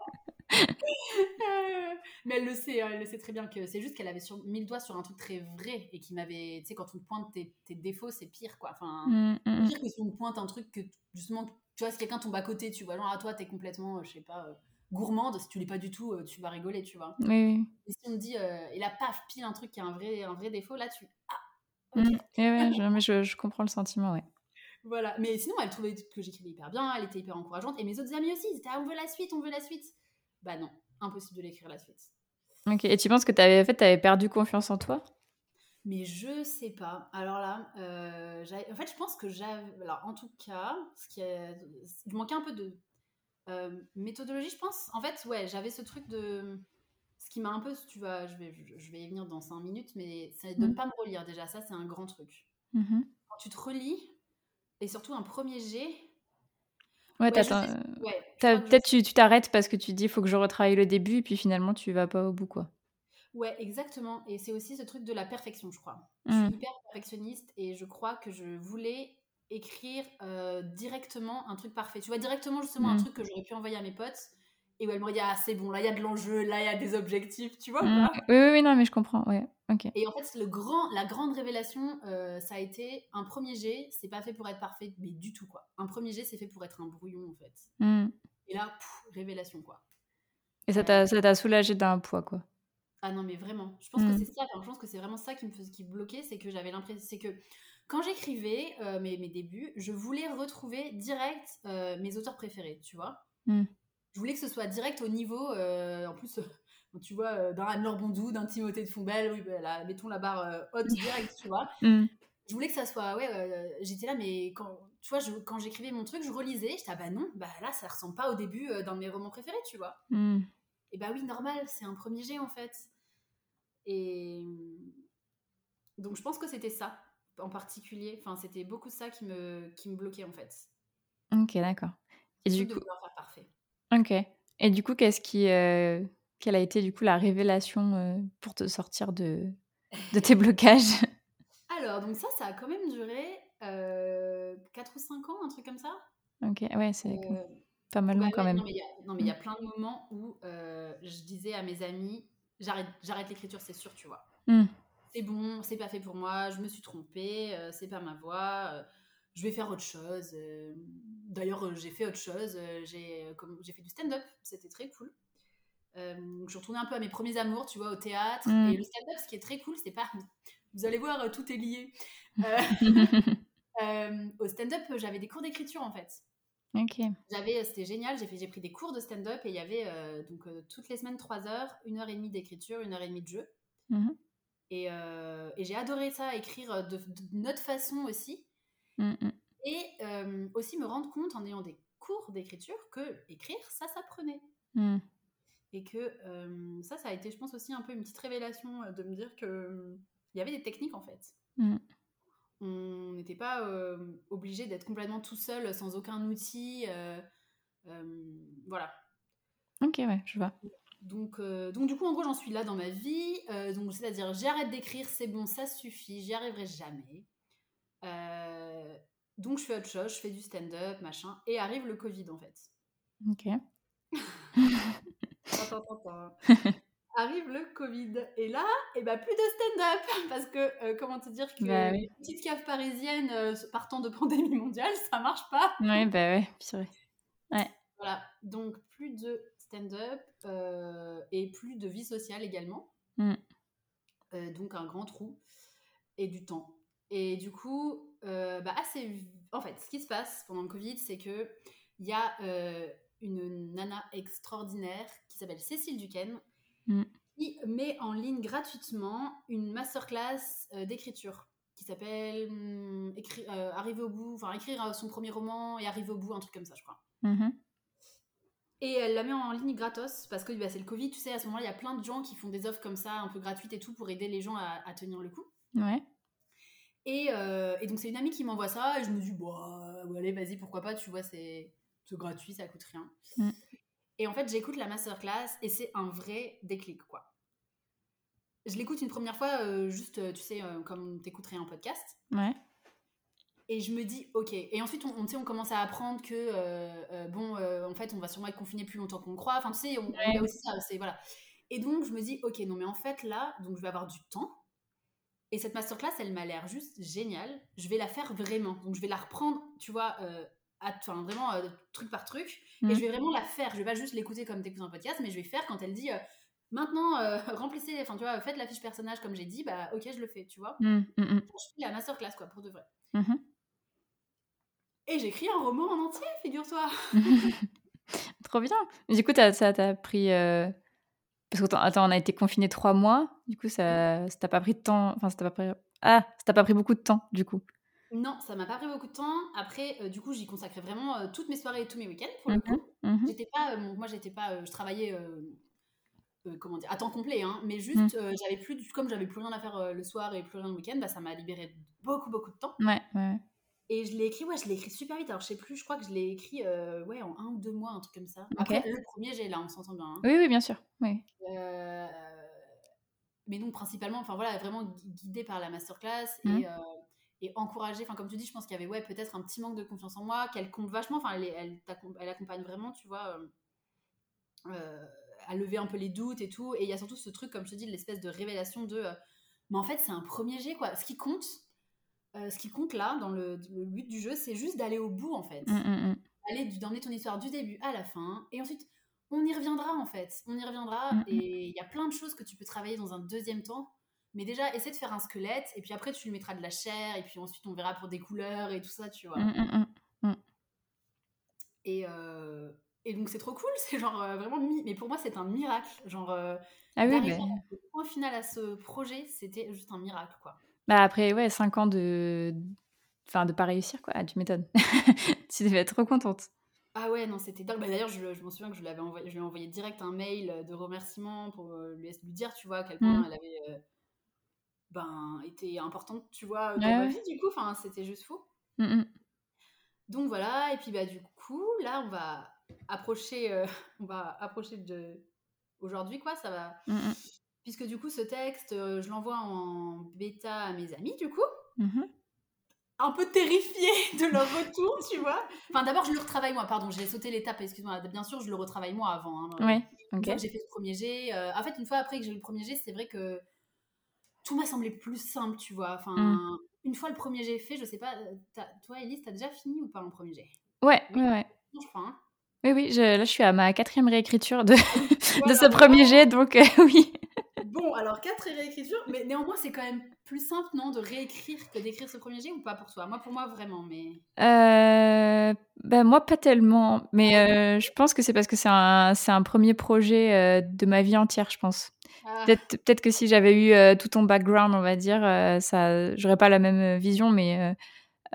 Speaker 2: mais elle le sait, hein, elle le sait très bien que c'est juste qu'elle avait sur, mis le doigt sur un truc très vrai et qui m'avait, tu sais, quand on te pointe tes, tes défauts, c'est pire quoi. Enfin,
Speaker 1: Mm, mm,
Speaker 2: pire que si on te pointe un truc que justement, tu vois, si quelqu'un tombe à côté, tu vois, genre à toi, t'es complètement, euh, je sais pas, euh, gourmande, si tu lis pas du tout, tu vas rigoler, tu vois.
Speaker 1: Oui,
Speaker 2: Et si on te dit, et là, paf, pile un truc qui a un vrai, un vrai défaut, là, tu. Ah
Speaker 1: mmh. ouais, je, mais je, je, comprends le sentiment, ouais.
Speaker 2: Voilà, mais sinon, elle trouvait que j'écrivais hyper bien, elle était hyper encourageante, et mes autres amis aussi, ils étaient, ah, on veut la suite, on veut la suite. Bah non, impossible de l'écrire la suite.
Speaker 1: Ok, et tu penses que tu avais, fait, avais perdu confiance en toi?
Speaker 2: Mais je sais pas. Alors là, euh, en fait, je pense que j'avais. Alors, en tout cas, ce qui est... il manquait un peu de euh, méthodologie, je pense. En fait, ouais, j'avais ce truc de. Ce qui m'a un peu. Tu vois, je vais, je vais y venir dans 5 minutes, mais ça ne donne mmh. pas me relire déjà. Ça, c'est un grand truc. Mmh Quand tu te relis, et surtout un premier jet.
Speaker 1: Ouais, peut-être tu t'arrêtes parce que tu dis il faut que je retravaille le début, et puis finalement, tu vas pas au bout, quoi.
Speaker 2: Ouais, exactement. Et c'est aussi ce truc de la perfection, je crois. Je suis mmh. hyper perfectionniste et je crois que je voulais écrire euh, directement un truc parfait. Tu vois, directement justement un mmh. truc que j'aurais pu envoyer à mes potes et où elle me dit ah c'est bon là il y a de l'enjeu là il y a des objectifs tu vois
Speaker 1: mmh. oui, oui oui non mais je comprends ouais ok
Speaker 2: et en fait le grand la grande révélation euh, ça a été un premier jet c'est pas fait pour être parfait mais du tout quoi un premier jet c'est fait pour être un brouillon en fait et là révélation quoi
Speaker 1: et ça t'a ça t'a soulagé d'un poids quoi
Speaker 2: ah non, mais vraiment. Je pense que mmh. c'est ça. je pense que c'est vraiment ça qui me faisait, qui bloquait, c'est que j'avais l'impression, c'est que quand j'écrivais euh, mes, mes, débuts, je voulais retrouver direct euh, mes auteurs préférés, tu vois. Je voulais que ce soit direct au niveau, euh, en plus, tu vois, d'un Anne-Laure Bondou, d'un Timothée de Fombelle, oui, bah, mettons la barre haute direct, tu vois. Mmh. Je voulais que ça soit, ouais, j'étais là, mais quand, tu vois, je, quand j'écrivais mon truc, je relisais, j'étais, ah bah non, bah là, ça ressemble pas au début d'un de mes romans préférés, tu vois. Et bah oui, normal, c'est un premier jet en fait. Et donc je pense que c'était ça en particulier. Enfin, c'était beaucoup ça qui me, qui me bloquait en fait.
Speaker 1: Ok, d'accord.
Speaker 2: Et du coup.
Speaker 1: Ok. Et du coup, qu'est-ce qui, euh, quelle a été du coup la révélation euh, pour te sortir de, de tes blocages?
Speaker 2: Alors, donc ça, ça a quand même duré euh, 4 ou 5 ans, un truc comme ça?
Speaker 1: Ok, ouais, c'est euh, pas mal long quand même. Non,
Speaker 2: mais il y, a plein de moments où je disais à mes amis, j'arrête, l'écriture, c'est sûr, tu vois. Hmm. C'est bon, c'est pas fait pour moi, je me suis trompée, c'est pas ma voix, je vais faire autre chose. D'ailleurs, j'ai fait autre chose, j'ai, comme, j'ai fait du stand-up, c'était très cool. je suis retournée un peu à mes premiers amours, tu vois, au théâtre. Hmm. Et le stand-up, ce qui est très cool, c'est pas. Vous allez voir, tout est lié. au stand-up, j'avais des cours d'écriture en fait. J'avais, euh, c'était génial. J'ai fait, j'ai pris des cours de stand-up et il y avait euh, donc euh, toutes les semaines 3 heures, une heure et demie d'écriture, une heure et demie de jeu. Mmh et, et, j'ai adoré ça, écrire de, notre façon aussi. Mmh et aussi me rendre compte en ayant des cours d'écriture que écrire, ça s'apprenait. Mmh. Et que ça, ça a été, je pense aussi un peu une petite révélation de me dire que il y avait des techniques en fait on n'était pas obligé d'être complètement tout seul, sans aucun outil. Voilà.
Speaker 1: Ok, ouais, je vois.
Speaker 2: Donc, donc du coup, en gros, j'en suis là dans ma vie. donc, c'est-à-dire, j'arrête d'écrire, c'est bon, ça suffit, j'y arriverai jamais. Donc, je fais autre chose, je fais du stand-up, machin. Et arrive le Covid, en fait.
Speaker 1: Ok.
Speaker 2: arrive le Covid. Et là, et eh ben, plus de stand-up. Parce que, euh, comment te dire que
Speaker 1: bah,
Speaker 2: petite cave parisienne euh, partant de pandémie mondiale, ça marche pas.
Speaker 1: Oui, bah ouais, vrai. Ouais.
Speaker 2: Voilà, donc plus de stand-up euh, et plus de vie sociale également.
Speaker 1: Mm.
Speaker 2: donc un grand trou et du temps. Et du coup, bah, assez... en fait, ce qui se passe pendant le Covid, c'est que il y a une nana extraordinaire qui s'appelle Cécile Duquesne Mm. qui met en ligne gratuitement une masterclass euh, d'écriture qui s'appelle hum, euh, Arriver au bout, enfin écrire son premier roman et arriver au bout, un truc comme ça, je crois.
Speaker 1: Mm-hmm.
Speaker 2: Et elle la met en ligne gratos parce que bah, c'est le Covid, tu sais, à ce moment-là, il y a plein de gens qui font des offres comme ça, un peu gratuites et tout, pour aider les gens à, tenir le coup.
Speaker 1: Ouais.
Speaker 2: Et, euh, et donc, c'est une amie qui m'envoie ça, et je me dis, bah, allez, vas-y, pourquoi pas, tu vois, c'est gratuit, ça coûte rien. Mm. Et en fait, j'écoute la masterclass et c'est un vrai déclic, quoi. Je l'écoute une première fois, euh, juste, tu sais, euh, comme t'écouterais un podcast.
Speaker 1: Ouais.
Speaker 2: Et je me dis, ok. Et ensuite, on, on commence à apprendre que, bon, en fait, on va sûrement être confiné plus longtemps qu'on croit. Enfin, tu sais, on, y a aussi ça. Voilà. Et donc, je me dis, ok, non, mais en fait, là, donc je vais avoir du temps. Et cette masterclass, elle m'a l'air juste géniale. Je vais la faire vraiment. Donc, je vais la reprendre, tu vois, enfin vraiment truc par truc, et je vais vraiment la faire. Je vais pas juste l'écouter comme t'écoutes un podcast, mais je vais faire quand elle dit maintenant remplissez, enfin tu vois, faites la fiche personnage comme j'ai dit, bah ok, je le fais, tu vois.
Speaker 1: Mmh, mmh, mmh.
Speaker 2: Je fais la masterclass quoi, pour de vrai. Et j'écris un roman en entier, figure-toi.
Speaker 1: Trop bien. Mais du coup, t'as- ça t'a pris. Parce que attends, on a été confinés trois mois. Du coup, ça, ça t'a pas pris de temps. Enfin, ça t'a pas pris. Ah, ça t'a pas pris beaucoup de temps, du coup.
Speaker 2: Non, ça m'a pas pris beaucoup de temps. Après, euh, du coup, j'y consacrais vraiment euh, toutes mes soirées et tous mes week-ends pour le
Speaker 1: Mhm,
Speaker 2: coup.
Speaker 1: mhm.
Speaker 2: J'étais pas, euh, moi, j'étais pas, je travaillais, comment dire, à temps complet, hein, mais juste, euh, j'avais plus, comme j'avais plus rien à faire le soir et plus rien le week-end, bah, ça m'a libéré beaucoup, beaucoup de temps.
Speaker 1: Ouais, ouais.
Speaker 2: Et je l'ai écrit, ouais, je l'ai écrit super vite. Alors, je sais plus, je crois que je l'ai écrit, euh, ouais, en un ou deux mois, un truc comme ça. Après, le premier, j'ai là, on s'entend bien. hein.
Speaker 1: Oui, oui, bien sûr. Oui.
Speaker 2: Euh, mais donc principalement, enfin voilà, vraiment gui- guidée par la masterclass et, euh, et encouragée. Enfin comme tu dis, je pense qu'il y avait ouais peut-être un petit manque de confiance en moi, qu'elle compte vachement. Enfin elle, elle, elle accompagne vraiment, tu vois, à lever un peu les doutes et tout. Et il y a surtout ce truc, comme je te dis, l'espèce de révélation de, mais en fait c'est un premier jet quoi. Ce qui compte, euh, ce qui compte là dans le, le but du jeu, c'est juste d'aller au bout en fait.
Speaker 1: Mm, mm, mm.
Speaker 2: aller du- d'emmener ton histoire du début à la fin et ensuite on y reviendra en fait. On y reviendra
Speaker 1: Mhm.
Speaker 2: et il y a plein de choses que tu peux travailler dans un deuxième temps. Mais déjà essaie de faire un squelette et puis après tu lui mettras de la chair et puis ensuite on verra pour des couleurs et tout ça tu vois.
Speaker 1: Mm, mm, mm.
Speaker 2: et, euh, et donc c'est trop cool c'est genre euh, vraiment mais pour moi c'est un miracle. Genre
Speaker 1: Ah oui,
Speaker 2: au point final à ce projet c'était juste un miracle quoi
Speaker 1: bah après, ouais, 5 ans de. Enfin, de pas réussir, quoi. Ah, tu m'étonnes. tu devais être trop contente.
Speaker 2: Ah ouais, non, c'était dingue. Bah, D'ailleurs, je, je m'en souviens que je, l'avais envoyé, je lui ai envoyé direct un mail de remerciement pour euh, lui, lui dire, tu vois, à quel point
Speaker 1: Mm.
Speaker 2: elle avait euh, ben, été importante, tu vois, dans
Speaker 1: Ouais,
Speaker 2: ma
Speaker 1: ouais.
Speaker 2: vie, du coup. Enfin, c'était juste fou.
Speaker 1: Mm, mm.
Speaker 2: Donc voilà, et puis bah, du coup, là, on va approcher, euh, on va approcher de aujourd'hui, quoi. Ça va.
Speaker 1: Mm.
Speaker 2: Puisque du coup, ce texte, euh, je l'envoie en bêta à mes amis, du coup.
Speaker 1: Mhm.
Speaker 2: un peu terrifiée de leur retour, tu vois. Enfin, d'abord, je le retravaille moi, pardon, j'ai sauté l'étape, excuse-moi. Bien sûr, je le retravaille moi avant. hein.
Speaker 1: Ouais,
Speaker 2: Une
Speaker 1: ok.
Speaker 2: fois que j'ai fait ce premier jet, euh, en fait, une fois après que j'ai eu le premier jet, c'est vrai que tout m'a semblé plus simple, tu vois. Enfin,
Speaker 1: Mm.
Speaker 2: une fois le premier jet fait, je sais pas, euh, toi, Elise, t'as déjà fini ou pas en premier jet?
Speaker 1: Ouais, ouais, ouais.
Speaker 2: Non, je crois. Hein.
Speaker 1: Oui, oui, je- là, je suis à ma quatrième réécriture de, de ce premier jet, donc euh, oui.
Speaker 2: Bon, alors quatre réécritures, mais néanmoins, c'est quand même plus simple, non, de réécrire que d'écrire ce premier jet ou pas pour toi? Moi, pour moi, vraiment, mais.
Speaker 1: Euh, bah, moi, pas tellement. Mais euh, je pense que c'est parce que c'est un, c'est un premier projet euh, de ma vie entière, je pense.
Speaker 2: Ah,
Speaker 1: Peut-être que si j'avais eu euh, tout ton background, on va dire, ça, j'aurais pas la même vision. Mais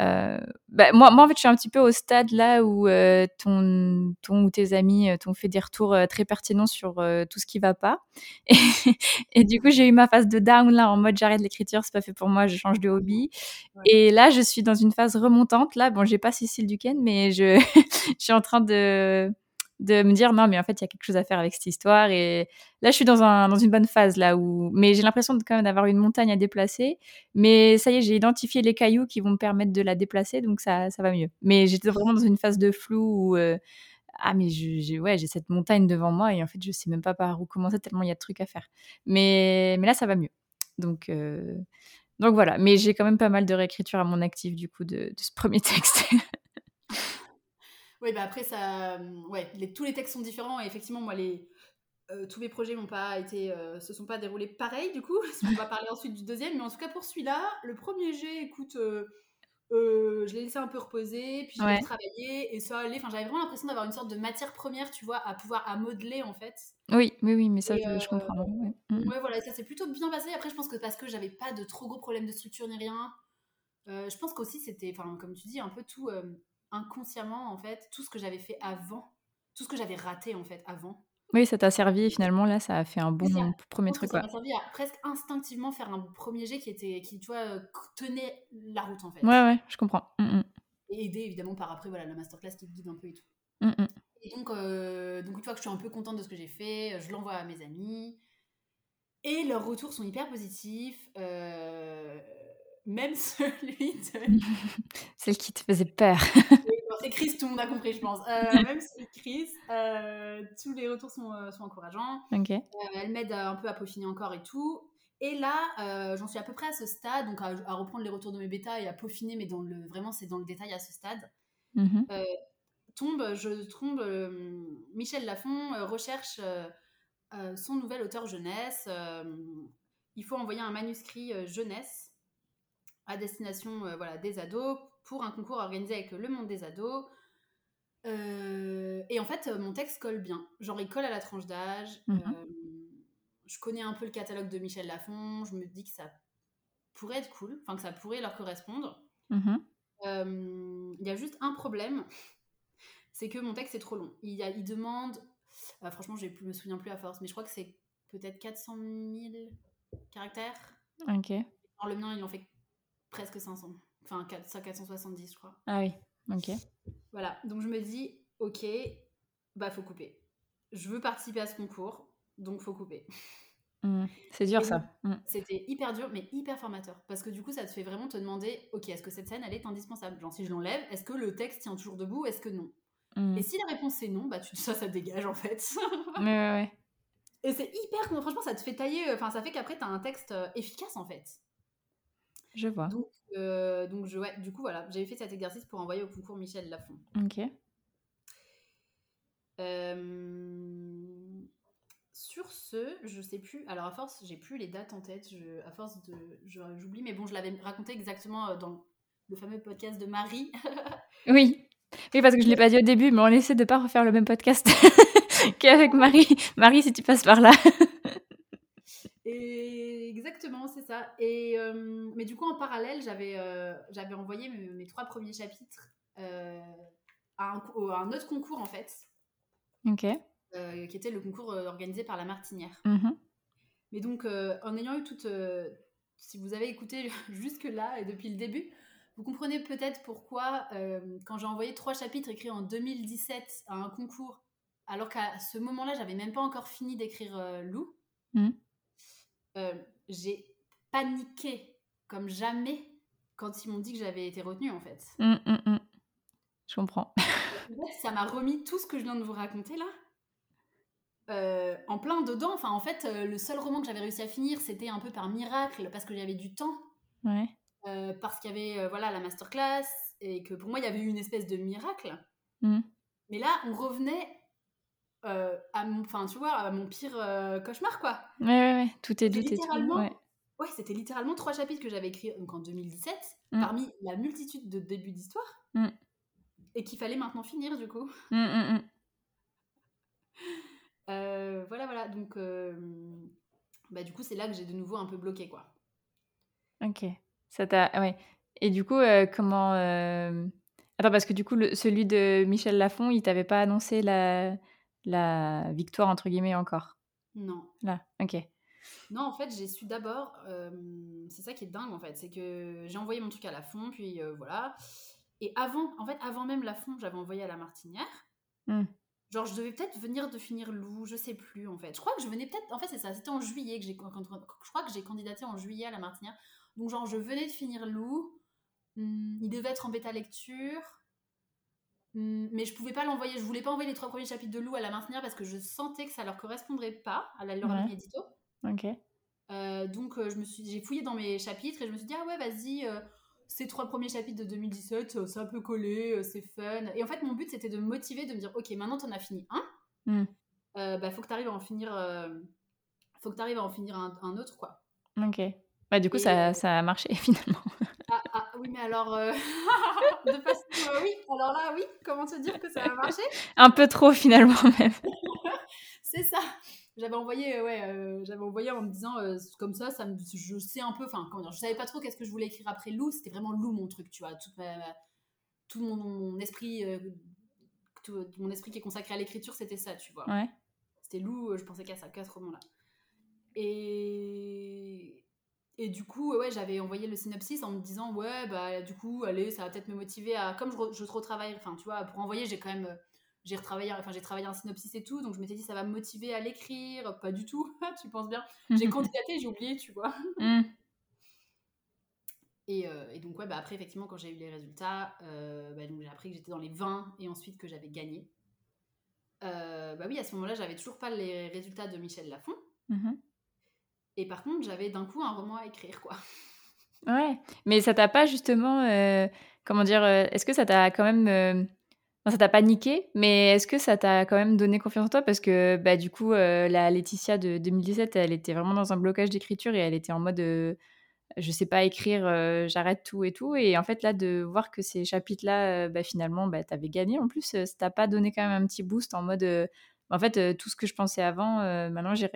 Speaker 1: euh, bah, moi, moi, en fait, je suis un petit peu au stade là où euh, ton, ton ou tes amis euh, t'ont fait des retours euh, très pertinents sur euh, tout ce qui va pas. Et, et du coup, j'ai eu ma phase de down là, en mode j'arrête l'écriture, c'est pas fait pour moi, je change de hobby.
Speaker 2: Ouais.
Speaker 1: Et là, je suis dans une phase remontante. Là, bon, j'ai pas Cécile Duquesne, mais je, je suis en train de, de me dire non, mais en fait, il y a quelque chose à faire avec cette histoire. Et là, je suis dans, un, dans une bonne phase là où, mais j'ai l'impression de quand même d'avoir une montagne à déplacer. Mais ça y est, j'ai identifié les cailloux qui vont me permettre de la déplacer, donc ça, ça va mieux. Mais j'étais vraiment dans une phase de flou où euh, ah mais j'ai ouais j'ai cette montagne devant moi et en fait je sais même pas par où commencer tellement il y a de trucs à faire. Mais mais là ça va mieux. Donc euh, donc voilà. Mais j'ai quand même pas mal de réécriture à mon actif du coup de ce premier texte.
Speaker 2: Oui, bah après, ça, ouais, les- tous les textes sont différents et effectivement, moi, les, euh, tous mes projets n'ont pas été, euh, se sont pas déroulés pareil du coup. On va parler ensuite du deuxième, mais en tout cas pour celui-là, le premier jet, écoute, euh, euh, je l'ai laissé un peu reposer, puis
Speaker 1: Ouais.
Speaker 2: l'ai travaillé et ça allait. Enfin, j'avais vraiment l'impression d'avoir une sorte de matière première, tu vois, à pouvoir à modeler en fait.
Speaker 1: oui oui oui mais ça je, je
Speaker 2: euh,
Speaker 1: comprends. ouais. Mm.
Speaker 2: Ouais, voilà, ça s'est plutôt bien passé. Après, je pense que parce que j'avais pas de trop gros problèmes de structure ni rien, euh, je pense qu'aussi c'était, enfin, comme tu dis, un peu tout euh, inconsciemment en fait, tout ce que j'avais fait avant, tout ce que j'avais raté en fait avant.
Speaker 1: Oui ça t'a servi et finalement là ça a fait un bon
Speaker 2: ça.
Speaker 1: premier truc
Speaker 2: ça m'a servi à presque instinctivement faire un premier jet qui était, qui, tu vois, euh, tenait la route en fait.
Speaker 1: Ouais ouais je comprends. Mm, mm.
Speaker 2: Et aidé évidemment par après, voilà, la masterclass qui te guide un peu et tout.
Speaker 1: Mm, mm.
Speaker 2: Et donc, euh, donc, une fois que je suis un peu contente de ce que j'ai fait, je l'envoie à mes amis. Et leurs retours sont hyper positifs. euh, même celui de.
Speaker 1: Celle qui te faisait peur.
Speaker 2: C'est Chris, tout le monde a compris, je pense. Euh, même celui de Chris, euh, tous les retours sont, euh, sont encourageants. Euh, elle m'aide un peu à peaufiner encore et tout. Et là, j'en suis à peu près à ce stade, donc à, à reprendre les retours de mes bêtas et à peaufiner, mais dans le, vraiment, c'est dans le détail à ce stade.
Speaker 1: Mhm.
Speaker 2: tombe, je tombe, Michel Lafon recherche son nouvel auteur jeunesse. il faut envoyer un manuscrit jeunesse à destination voilà, des ados pour un concours organisé avec le monde des ados. et en fait, mon texte colle bien. Genre, il colle à la tranche d'âge.
Speaker 1: Mhm.
Speaker 2: je connais un peu le catalogue de Michel Lafon. Je me dis que ça pourrait être cool, enfin que ça pourrait leur correspondre.
Speaker 1: Mhm.
Speaker 2: Il y a juste un problème, c'est que mon texte est trop long. Il, y a, il demande, euh, franchement, je ne me souviens plus à force, mais je crois que c'est peut-être 400 000 caractères.
Speaker 1: Ok.
Speaker 2: Dans le mien, il en fait presque 500. Enfin, 470, je crois.
Speaker 1: Ah oui, ok.
Speaker 2: Voilà, donc je me dis, ok, bah faut couper. Je veux participer à ce concours, donc faut couper.
Speaker 1: Mmh. C'est dur ça. Mmh.
Speaker 2: C'était hyper dur, mais hyper formateur. Parce que du coup, ça te fait vraiment te demander, ok, est-ce que cette scène, elle est indispensable? Genre, si je l'enlève, est-ce que le texte tient toujours debout Est-ce que non?
Speaker 1: Mmh.
Speaker 2: Et si la réponse c'est non, bah tu, ça, ça dégage en fait.
Speaker 1: Ouais, ouais, ouais.
Speaker 2: Et c'est hyper, franchement, ça te fait tailler, enfin, ça fait qu'après, tu as un texte euh, efficace en fait.
Speaker 1: Je vois.
Speaker 2: Donc, euh, donc je, ouais, du coup, voilà, j'avais fait cet exercice pour envoyer au concours Michel Lafon.
Speaker 1: Ok.
Speaker 2: Euh, sur ce, je sais plus. Alors à force, j'ai plus les dates en tête. Je, à force de, j'oublie. Mais bon, je l'avais raconté exactement euh, dans le fameux podcast de Marie.
Speaker 1: Oui. Oui, parce que je ne l'ai pas dit au début, mais on essaie de ne pas refaire le même podcast qu'avec Marie. Marie, si tu passes par là.
Speaker 2: Et exactement, c'est ça. Et euh, mais du coup, en parallèle, j'avais euh, j'avais envoyé mes, mes trois premiers chapitres euh, à, un, au- à un autre concours en fait,
Speaker 1: ok.
Speaker 2: qui était le concours organisé par la Martinière.
Speaker 1: Mhm.
Speaker 2: Mais donc, en ayant eu toute. si vous avez écouté jusque-là et depuis le début, vous comprenez peut-être pourquoi, quand j'ai envoyé trois chapitres écrits en 2017 à un concours, alors qu'à ce moment-là, j'avais même pas encore fini d'écrire Lou,
Speaker 1: Mhm.
Speaker 2: Euh, j'ai paniqué comme jamais quand ils m'ont dit que j'avais été retenue, en fait.
Speaker 1: Mm, mm, mm. Je comprends.
Speaker 2: Ça m'a remis tout ce que je viens de vous raconter là. euh, en plein dedans. Enfin, en fait, euh, le seul roman que j'avais réussi à finir, c'était un peu par miracle, parce que j'avais du temps,
Speaker 1: Ouais.
Speaker 2: euh, parce qu'il y avait voilà, la masterclass, et que pour moi, il y avait eu une espèce de miracle. Mais là, on revenait euh, à mon, enfin, tu vois, à mon pire euh, cauchemar, quoi.
Speaker 1: Ouais, ouais, ouais. Tout est doute et tout.
Speaker 2: littéralement-
Speaker 1: Ouais.
Speaker 2: Ouais, c'était littéralement trois chapitres que j'avais écrits donc en 2017,
Speaker 1: Mm.
Speaker 2: parmi la multitude de débuts d'histoire,
Speaker 1: Mm.
Speaker 2: et qu'il fallait maintenant finir, du coup.
Speaker 1: Mm, mm, mm.
Speaker 2: Euh, voilà, voilà. Donc, euh, bah, du coup, c'est là que j'ai de nouveau un peu bloqué, quoi.
Speaker 1: Ok. Ça t'a. Ouais. Et du coup, comment. Attends, parce que du coup, le- celui de Michel Lafon, il t'avait pas annoncé la... la victoire, entre guillemets, encore?
Speaker 2: Non.
Speaker 1: Là. Ok.
Speaker 2: Non, en fait, j'ai su d'abord. euh, c'est ça qui est dingue, en fait. C'est que j'ai envoyé mon truc à la fond, puis euh, voilà. Et avant, en fait, avant même la fond, j'avais envoyé à la Martinière.
Speaker 1: Mm.
Speaker 2: Genre, je devais peut-être venir de finir Lou, je sais plus, en fait. Je crois que je venais peut-être. En fait, c'est ça. C'était en juillet que j'ai. Je crois que j'ai candidaté en juillet à la Martinière. Donc, genre, je venais de finir Lou. Hum, il devait être en bêta lecture. Hum, mais je pouvais pas l'envoyer. Je voulais pas envoyer les trois premiers chapitres de Lou à la Martinière parce que je sentais que ça leur correspondrait pas à leur
Speaker 1: Ouais.
Speaker 2: ligne édito.
Speaker 1: Ok.
Speaker 2: Euh, donc euh, je me suis, j'ai fouillé dans mes chapitres et je me suis dit ah ouais vas-y euh, ces trois premiers chapitres de 2017 euh, ça peut coller c'est fun et en fait mon but c'était de me motiver de me dire ok maintenant t'en as fini un
Speaker 1: Mm.
Speaker 2: euh, bah faut que t'arrives à en finir faut que t'arrives à en finir un, un autre quoi
Speaker 1: Ok. Bah, du coup,
Speaker 2: Et,
Speaker 1: ça, ça a marché finalement.
Speaker 2: ah, ah, oui mais alors euh, de façon euh, oui alors là oui comment te dire que ça a marché
Speaker 1: Un peu trop finalement, même.
Speaker 2: c'est ça j'avais envoyé euh, ouais euh, j'avais envoyé en me disant euh, comme ça ça me, je sais un peu enfin comment dire je savais pas trop qu'est-ce que je voulais écrire après Lou c'était vraiment Lou mon truc tu vois tout mon, mon esprit tout mon esprit qui est consacré à l'écriture c'était ça tu vois
Speaker 1: Ouais.
Speaker 2: c'était Lou je pensais qu'à ça qu'à ce roman là et et du coup ouais j'avais envoyé le synopsis en me disant ouais bah du coup allez ça va peut-être me motiver à comme je, je retravaille enfin tu vois pour envoyer j'ai quand même euh, j'ai retravaillé enfin j'ai travaillé un synopsis et tout donc je m'étais dit ça va me motiver à l'écrire. Pas du tout tu penses bien. J'ai candidaté j'ai oublié tu vois.
Speaker 1: Mm.
Speaker 2: et, euh, et donc ouais bah après effectivement quand j'ai eu les résultats euh, bah, donc j'ai appris que j'étais dans les 20 et ensuite que j'avais gagné. Euh, bah oui à ce moment là j'avais toujours pas les résultats de Michel Lafon.
Speaker 1: Mhm.
Speaker 2: Et par contre j'avais d'un coup un roman à écrire quoi
Speaker 1: Ouais. Mais ça t'a pas justement. euh, comment dire, est-ce que ça t'a quand même ça t'a paniqué, mais est-ce que ça t'a quand même donné confiance en toi? Parce que bah, du coup, la Laetitia de 2017, elle était vraiment dans un blocage d'écriture et elle était en mode je sais pas écrire, j'arrête tout et tout. Et en fait, là, de voir que ces chapitres-là, bah, finalement, bah, t'avais gagné en plus, ça t'a pas donné quand même un petit boost en mode en fait, tout ce que je pensais avant, maintenant j'ai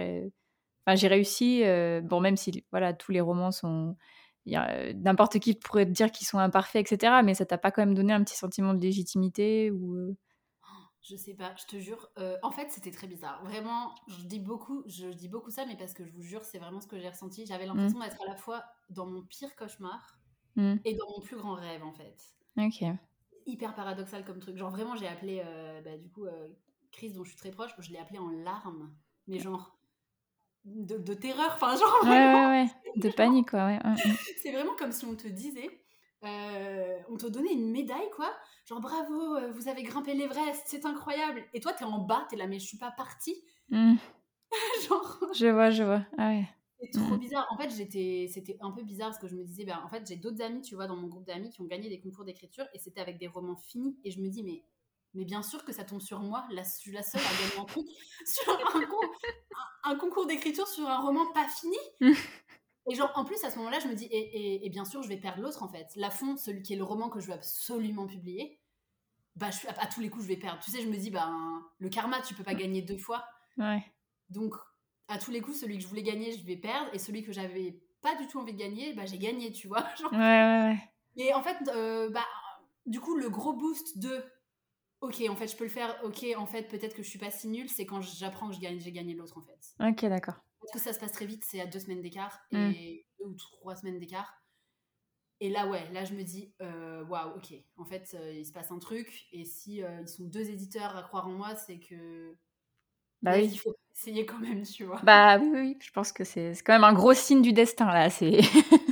Speaker 1: enfin, j'ai réussi. bon, même si voilà, tous les romans sont n'importe qui pourrait te dire qu'ils sont imparfaits, etc. Mais ça t'a pas quand même donné un petit sentiment de légitimité ou euh?
Speaker 2: Je sais pas, je te jure. Euh, en fait, c'était très bizarre. Vraiment, je dis beaucoup, je dis beaucoup ça, mais parce que je vous jure, c'est vraiment ce que j'ai ressenti. J'avais mmh. l'impression d'être à la fois dans mon pire cauchemar mmh. et dans mon plus grand rêve, en fait.
Speaker 1: Ok.
Speaker 2: Hyper paradoxal comme truc. Genre vraiment, j'ai appelé, euh, bah, du coup, Chris, dont je suis très proche, je l'ai appelé en larmes. Mais genre, de, terreur, enfin genre
Speaker 1: ouais, ouais, ouais, de panique quoi. Ouais.
Speaker 2: c'est vraiment comme si on te disait, euh, on te donnait une médaille quoi, genre bravo, euh, vous avez grimpé l'Everest, c'est incroyable. Et toi t'es en bas, t'es là mais je suis pas partie.
Speaker 1: Mmh. genre. Je vois, je vois. Ah ouais.
Speaker 2: C'est trop mmh. bizarre. En fait, j'étais, c'était un peu bizarre parce que je me disais, ben, en fait, j'ai d'autres amis, tu vois, dans mon groupe d'amis qui ont gagné des concours d'écriture et c'était avec des romans finis. Et je me dis, mais mais bien sûr que ça tombe sur moi. Je suis la seule à gagner un truc sur un, concours, d'écriture sur un roman pas fini. et genre, en plus, à ce moment-là, je me dis, et, bien sûr, je vais perdre l'autre en fait. La fond, celui qui est le roman que je veux absolument publier, bah, je, à, tous les coups, je vais perdre. Tu sais, je me dis, bah, le karma, tu peux pas gagner deux fois.
Speaker 1: Ouais.
Speaker 2: Donc, à tous les coups, celui que je voulais gagner, je vais perdre. Et celui que j'avais pas du tout envie de gagner, bah, j'ai gagné, tu vois.
Speaker 1: Genre. Ouais, ouais, ouais.
Speaker 2: Et en fait, euh, bah, du coup, le gros boost de ok, en fait, je peux le faire, ok, en fait, peut-être que je suis pas si nulle, c'est quand j'apprends que j'ai gagné l'autre, en fait.
Speaker 1: Ok, d'accord.
Speaker 2: Parce que ça se passe très vite, c'est à deux semaines d'écart, hmm. et deux ou trois semaines d'écart. Et là, ouais, là, je me dis, euh, waouh, ok, en fait, euh, il se passe un truc, et si euh, ils sont deux éditeurs à croire en moi, c'est que.
Speaker 1: Bah oui.
Speaker 2: Il faut essayer quand même, tu vois.
Speaker 1: Bah oui, oui, je pense que c'est quand même un gros signe du destin, là. c'est...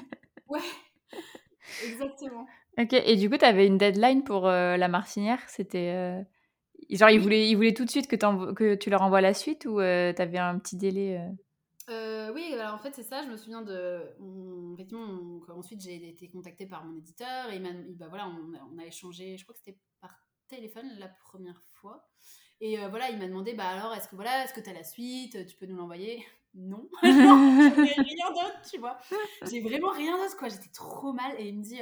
Speaker 1: Ok, et du coup, tu avais une deadline pour euh, la martinière C'était. Euh, genre, ils voulaient, ils voulaient tout de suite que, que tu leur envoies la suite ou euh, tu avais un petit délai
Speaker 2: Oui, alors en fait, c'est ça. Je me souviens de. effectivement, ensuite, j'ai été contactée par mon éditeur et il bah, voilà, on, a échangé, je crois que c'était par téléphone la première fois. Et voilà, il m'a demandé, bah alors, est-ce que voilà, est-ce que tu as la suite Tu peux nous l'envoyer? Non, j'ai rien d'autre, tu vois. J'ai vraiment rien d'autre, quoi. J'étais trop mal. Et il me dit,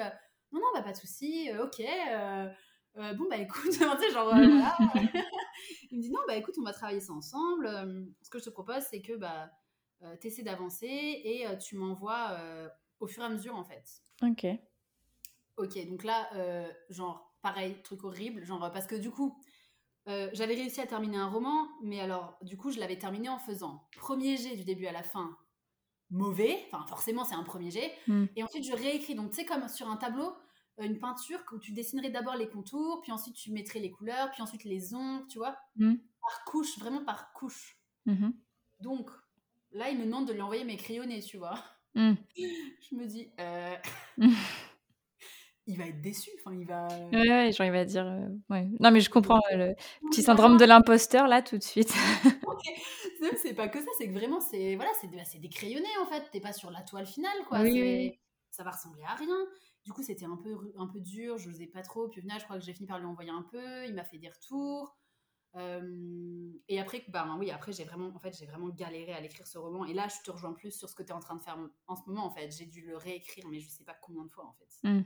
Speaker 2: non, non, bah, pas de souci, euh, ok. Euh, euh, bon, bah écoute, tu sais, genre, voilà. il me dit, non, bah écoute, on va travailler ça ensemble. ce que je te propose, c'est que bah, tu essaies d'avancer et tu m'envoies au fur et à mesure, en fait.
Speaker 1: Ok.
Speaker 2: Ok, donc là, genre, pareil, truc horrible, genre, parce que du coup, j'avais réussi à terminer un roman, mais alors, du coup, je l'avais terminé en faisant premier jet du début à la fin, mauvais, enfin, forcément, c'est un premier jet, hmm. et ensuite, je réécris. Donc, tu sais, comme sur un tableau, une peinture où tu dessinerais d'abord les contours, puis ensuite tu mettrais les couleurs, puis ensuite les ombres, tu vois,
Speaker 1: mmh.
Speaker 2: par couche, vraiment par couche.
Speaker 1: Mmh
Speaker 2: Donc là, il me demande de lui envoyer mes crayonnés, tu vois.
Speaker 1: Mmh.
Speaker 2: Je me dis, euh, il va être déçu, enfin il va.
Speaker 1: Ouais, ouais, genre il va dire, euh, ouais. Non mais je comprends le petit syndrome de l'imposteur là tout de suite.
Speaker 2: c'est pas que ça, c'est que vraiment c'est voilà, c'est des, des crayonnés en fait. T'es pas sur la toile finale quoi.
Speaker 1: Oui,
Speaker 2: Ça va ressembler à rien. Du coup, c'était un peu, un peu dur, je n'osais pas trop. Puis au final, je crois que j'ai fini par lui envoyer un peu. Il m'a fait des retours. Euh, et après, bah, oui, après j'ai vraiment, en fait, j'ai vraiment galéré à l'écrire ce roman. Et là, je te rejoins plus sur ce que tu es en train de faire en ce moment. En fait, j'ai dû le réécrire, mais je sais pas combien de fois en fait.
Speaker 1: Hmm.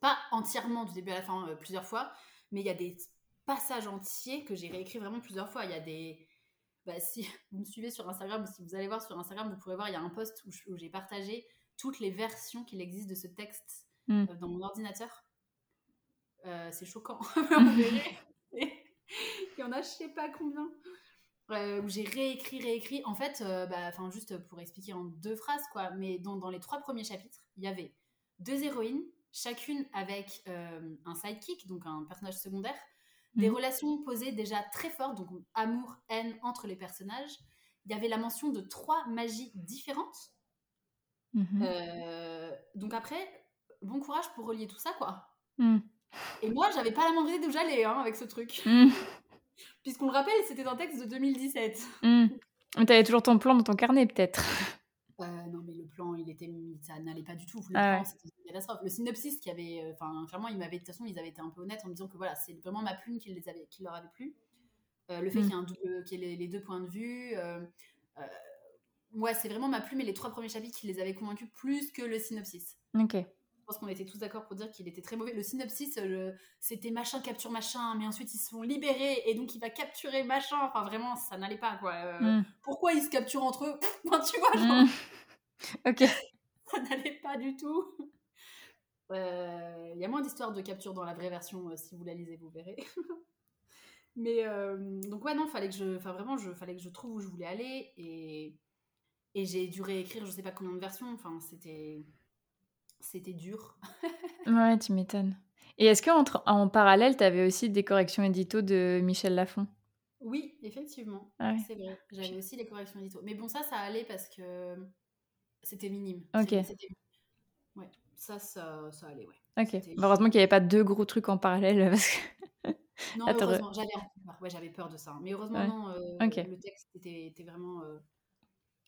Speaker 2: Pas entièrement du début à la fin, euh, plusieurs fois, mais il y a des passages entiers que j'ai réécrits vraiment plusieurs fois. Il y a des, bah, si vous me suivez sur Instagram ou si vous allez voir sur Instagram, vous pourrez voir, il y a un post où j'ai partagé toutes les versions qu'il existe de ce texte mm. euh, dans mon ordinateur. Euh, c'est choquant. Il y en a je sais pas combien. Euh, où j'ai réécrit, réécrit. En fait, bah, enfin juste pour expliquer en deux phrases, quoi, mais dans, dans les trois premiers chapitres, il y avait deux héroïnes, chacune avec un sidekick, donc un personnage secondaire, des mm. relations posées déjà très fortes, donc amour, haine entre les personnages. Il y avait la mention de trois magies différentes
Speaker 1: Mmh
Speaker 2: euh, donc après, bon courage pour relier tout ça, quoi.
Speaker 1: Mmh.
Speaker 2: Et moi, j'avais pas la moindre idée d'où j'allais hein, avec ce truc.
Speaker 1: Mmh.
Speaker 2: Puisqu'on le rappelle, c'était un texte de 2017.
Speaker 1: Mais t'avais toujours ton plan dans ton carnet, peut-être
Speaker 2: euh, Non, mais le plan, il était, ça n'allait pas du tout. Le ah plan, c'était catastrophe. Le synopsis qui avait, enfin, clairement, ils m'avaient, de toute façon, ils avaient été un peu honnêtes en me disant que voilà, c'est vraiment ma plume qui, les avait, qui leur avait plu. le fait qu'il y ait, les, deux points de vue. Ouais, c'est vraiment ma plume et les trois premiers chapitres qui les avaient convaincus plus que le synopsis.
Speaker 1: Ok.
Speaker 2: Je pense qu'on était tous d'accord pour dire qu'il était très mauvais. Le synopsis, euh, c'était machin capture machin, mais ensuite ils se font libérer et donc il va capturer machin. Enfin, vraiment, ça n'allait pas quoi. Euh, mm. Pourquoi ils se capturent entre eux? Enfin, Tu vois, genre. Mm.
Speaker 1: Ok.
Speaker 2: ça n'allait pas du tout. Euh, il y a moins d'histoires de capture dans la vraie version. si vous la lisez, vous verrez. mais donc, ouais, non, fallait que je. Enfin, vraiment, je, fallait que je trouve où je voulais aller et. Et j'ai dû réécrire je sais pas combien de versions. Enfin, c'était c'était dur.
Speaker 1: ouais, tu m'étonnes. Et est-ce qu'en en parallèle, tu avais aussi des corrections édito de Michel Lafon?
Speaker 2: Oui, effectivement. Ah c'est vrai. J'avais aussi les corrections édito. Mais bon, ça, ça allait parce que c'était minime.
Speaker 1: Ok.
Speaker 2: Ouais, ça, ça, ça allait, ouais.
Speaker 1: Ok. heureusement qu'il n'y avait pas deux gros trucs en parallèle.
Speaker 2: non, heureusement, j'avais ouais, j'avais peur de ça. Mais heureusement, non, euh, le texte était, était vraiment. Euh,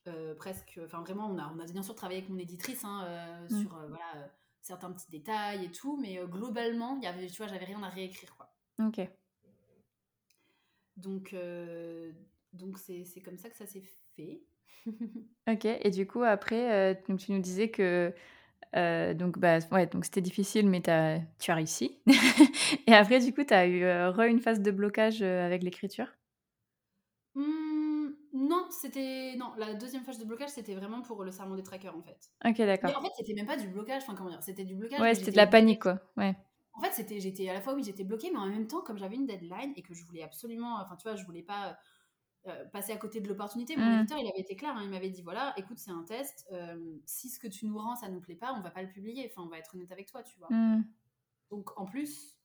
Speaker 2: euh, presque, enfin vraiment, on a, on a bien sûr travaillé avec mon éditrice hein, euh, mm. sur euh, voilà, certains petits détails et tout, mais globalement, y avait, tu vois, j'avais rien à réécrire. Quoi.
Speaker 1: Ok.
Speaker 2: Donc, donc c'est, c'est comme ça que ça s'est fait.
Speaker 1: ok, et du coup, après, donc tu nous disais que donc, bah, ouais, donc c'était difficile, mais as, tu as réussi. et après, du coup, tu as eu re une phase de blocage avec l'écriture?
Speaker 2: Non, c'était. Non, la deuxième phase de blocage, c'était vraiment pour le serment des trackers, en fait.
Speaker 1: Ok, d'accord.
Speaker 2: Mais en fait, c'était même pas du blocage, enfin, comment dire, c'était du blocage.
Speaker 1: Ouais, c'était de la panique, quoi. Ouais.
Speaker 2: En fait, c'était, j'étais à la fois, oui, j'étais bloquée, mais en même temps, comme j'avais une deadline et que je voulais absolument. Enfin, tu vois, je voulais pas. Euh, passer à côté de l'opportunité. Mon mmh. éditeur, il avait été clair, hein, il m'avait dit voilà, écoute, c'est un test. Euh, si ce que tu nous rends, ça nous plaît pas, on va pas le publier. Enfin, on va être honnête avec toi, tu vois. Mmh. Donc, en plus,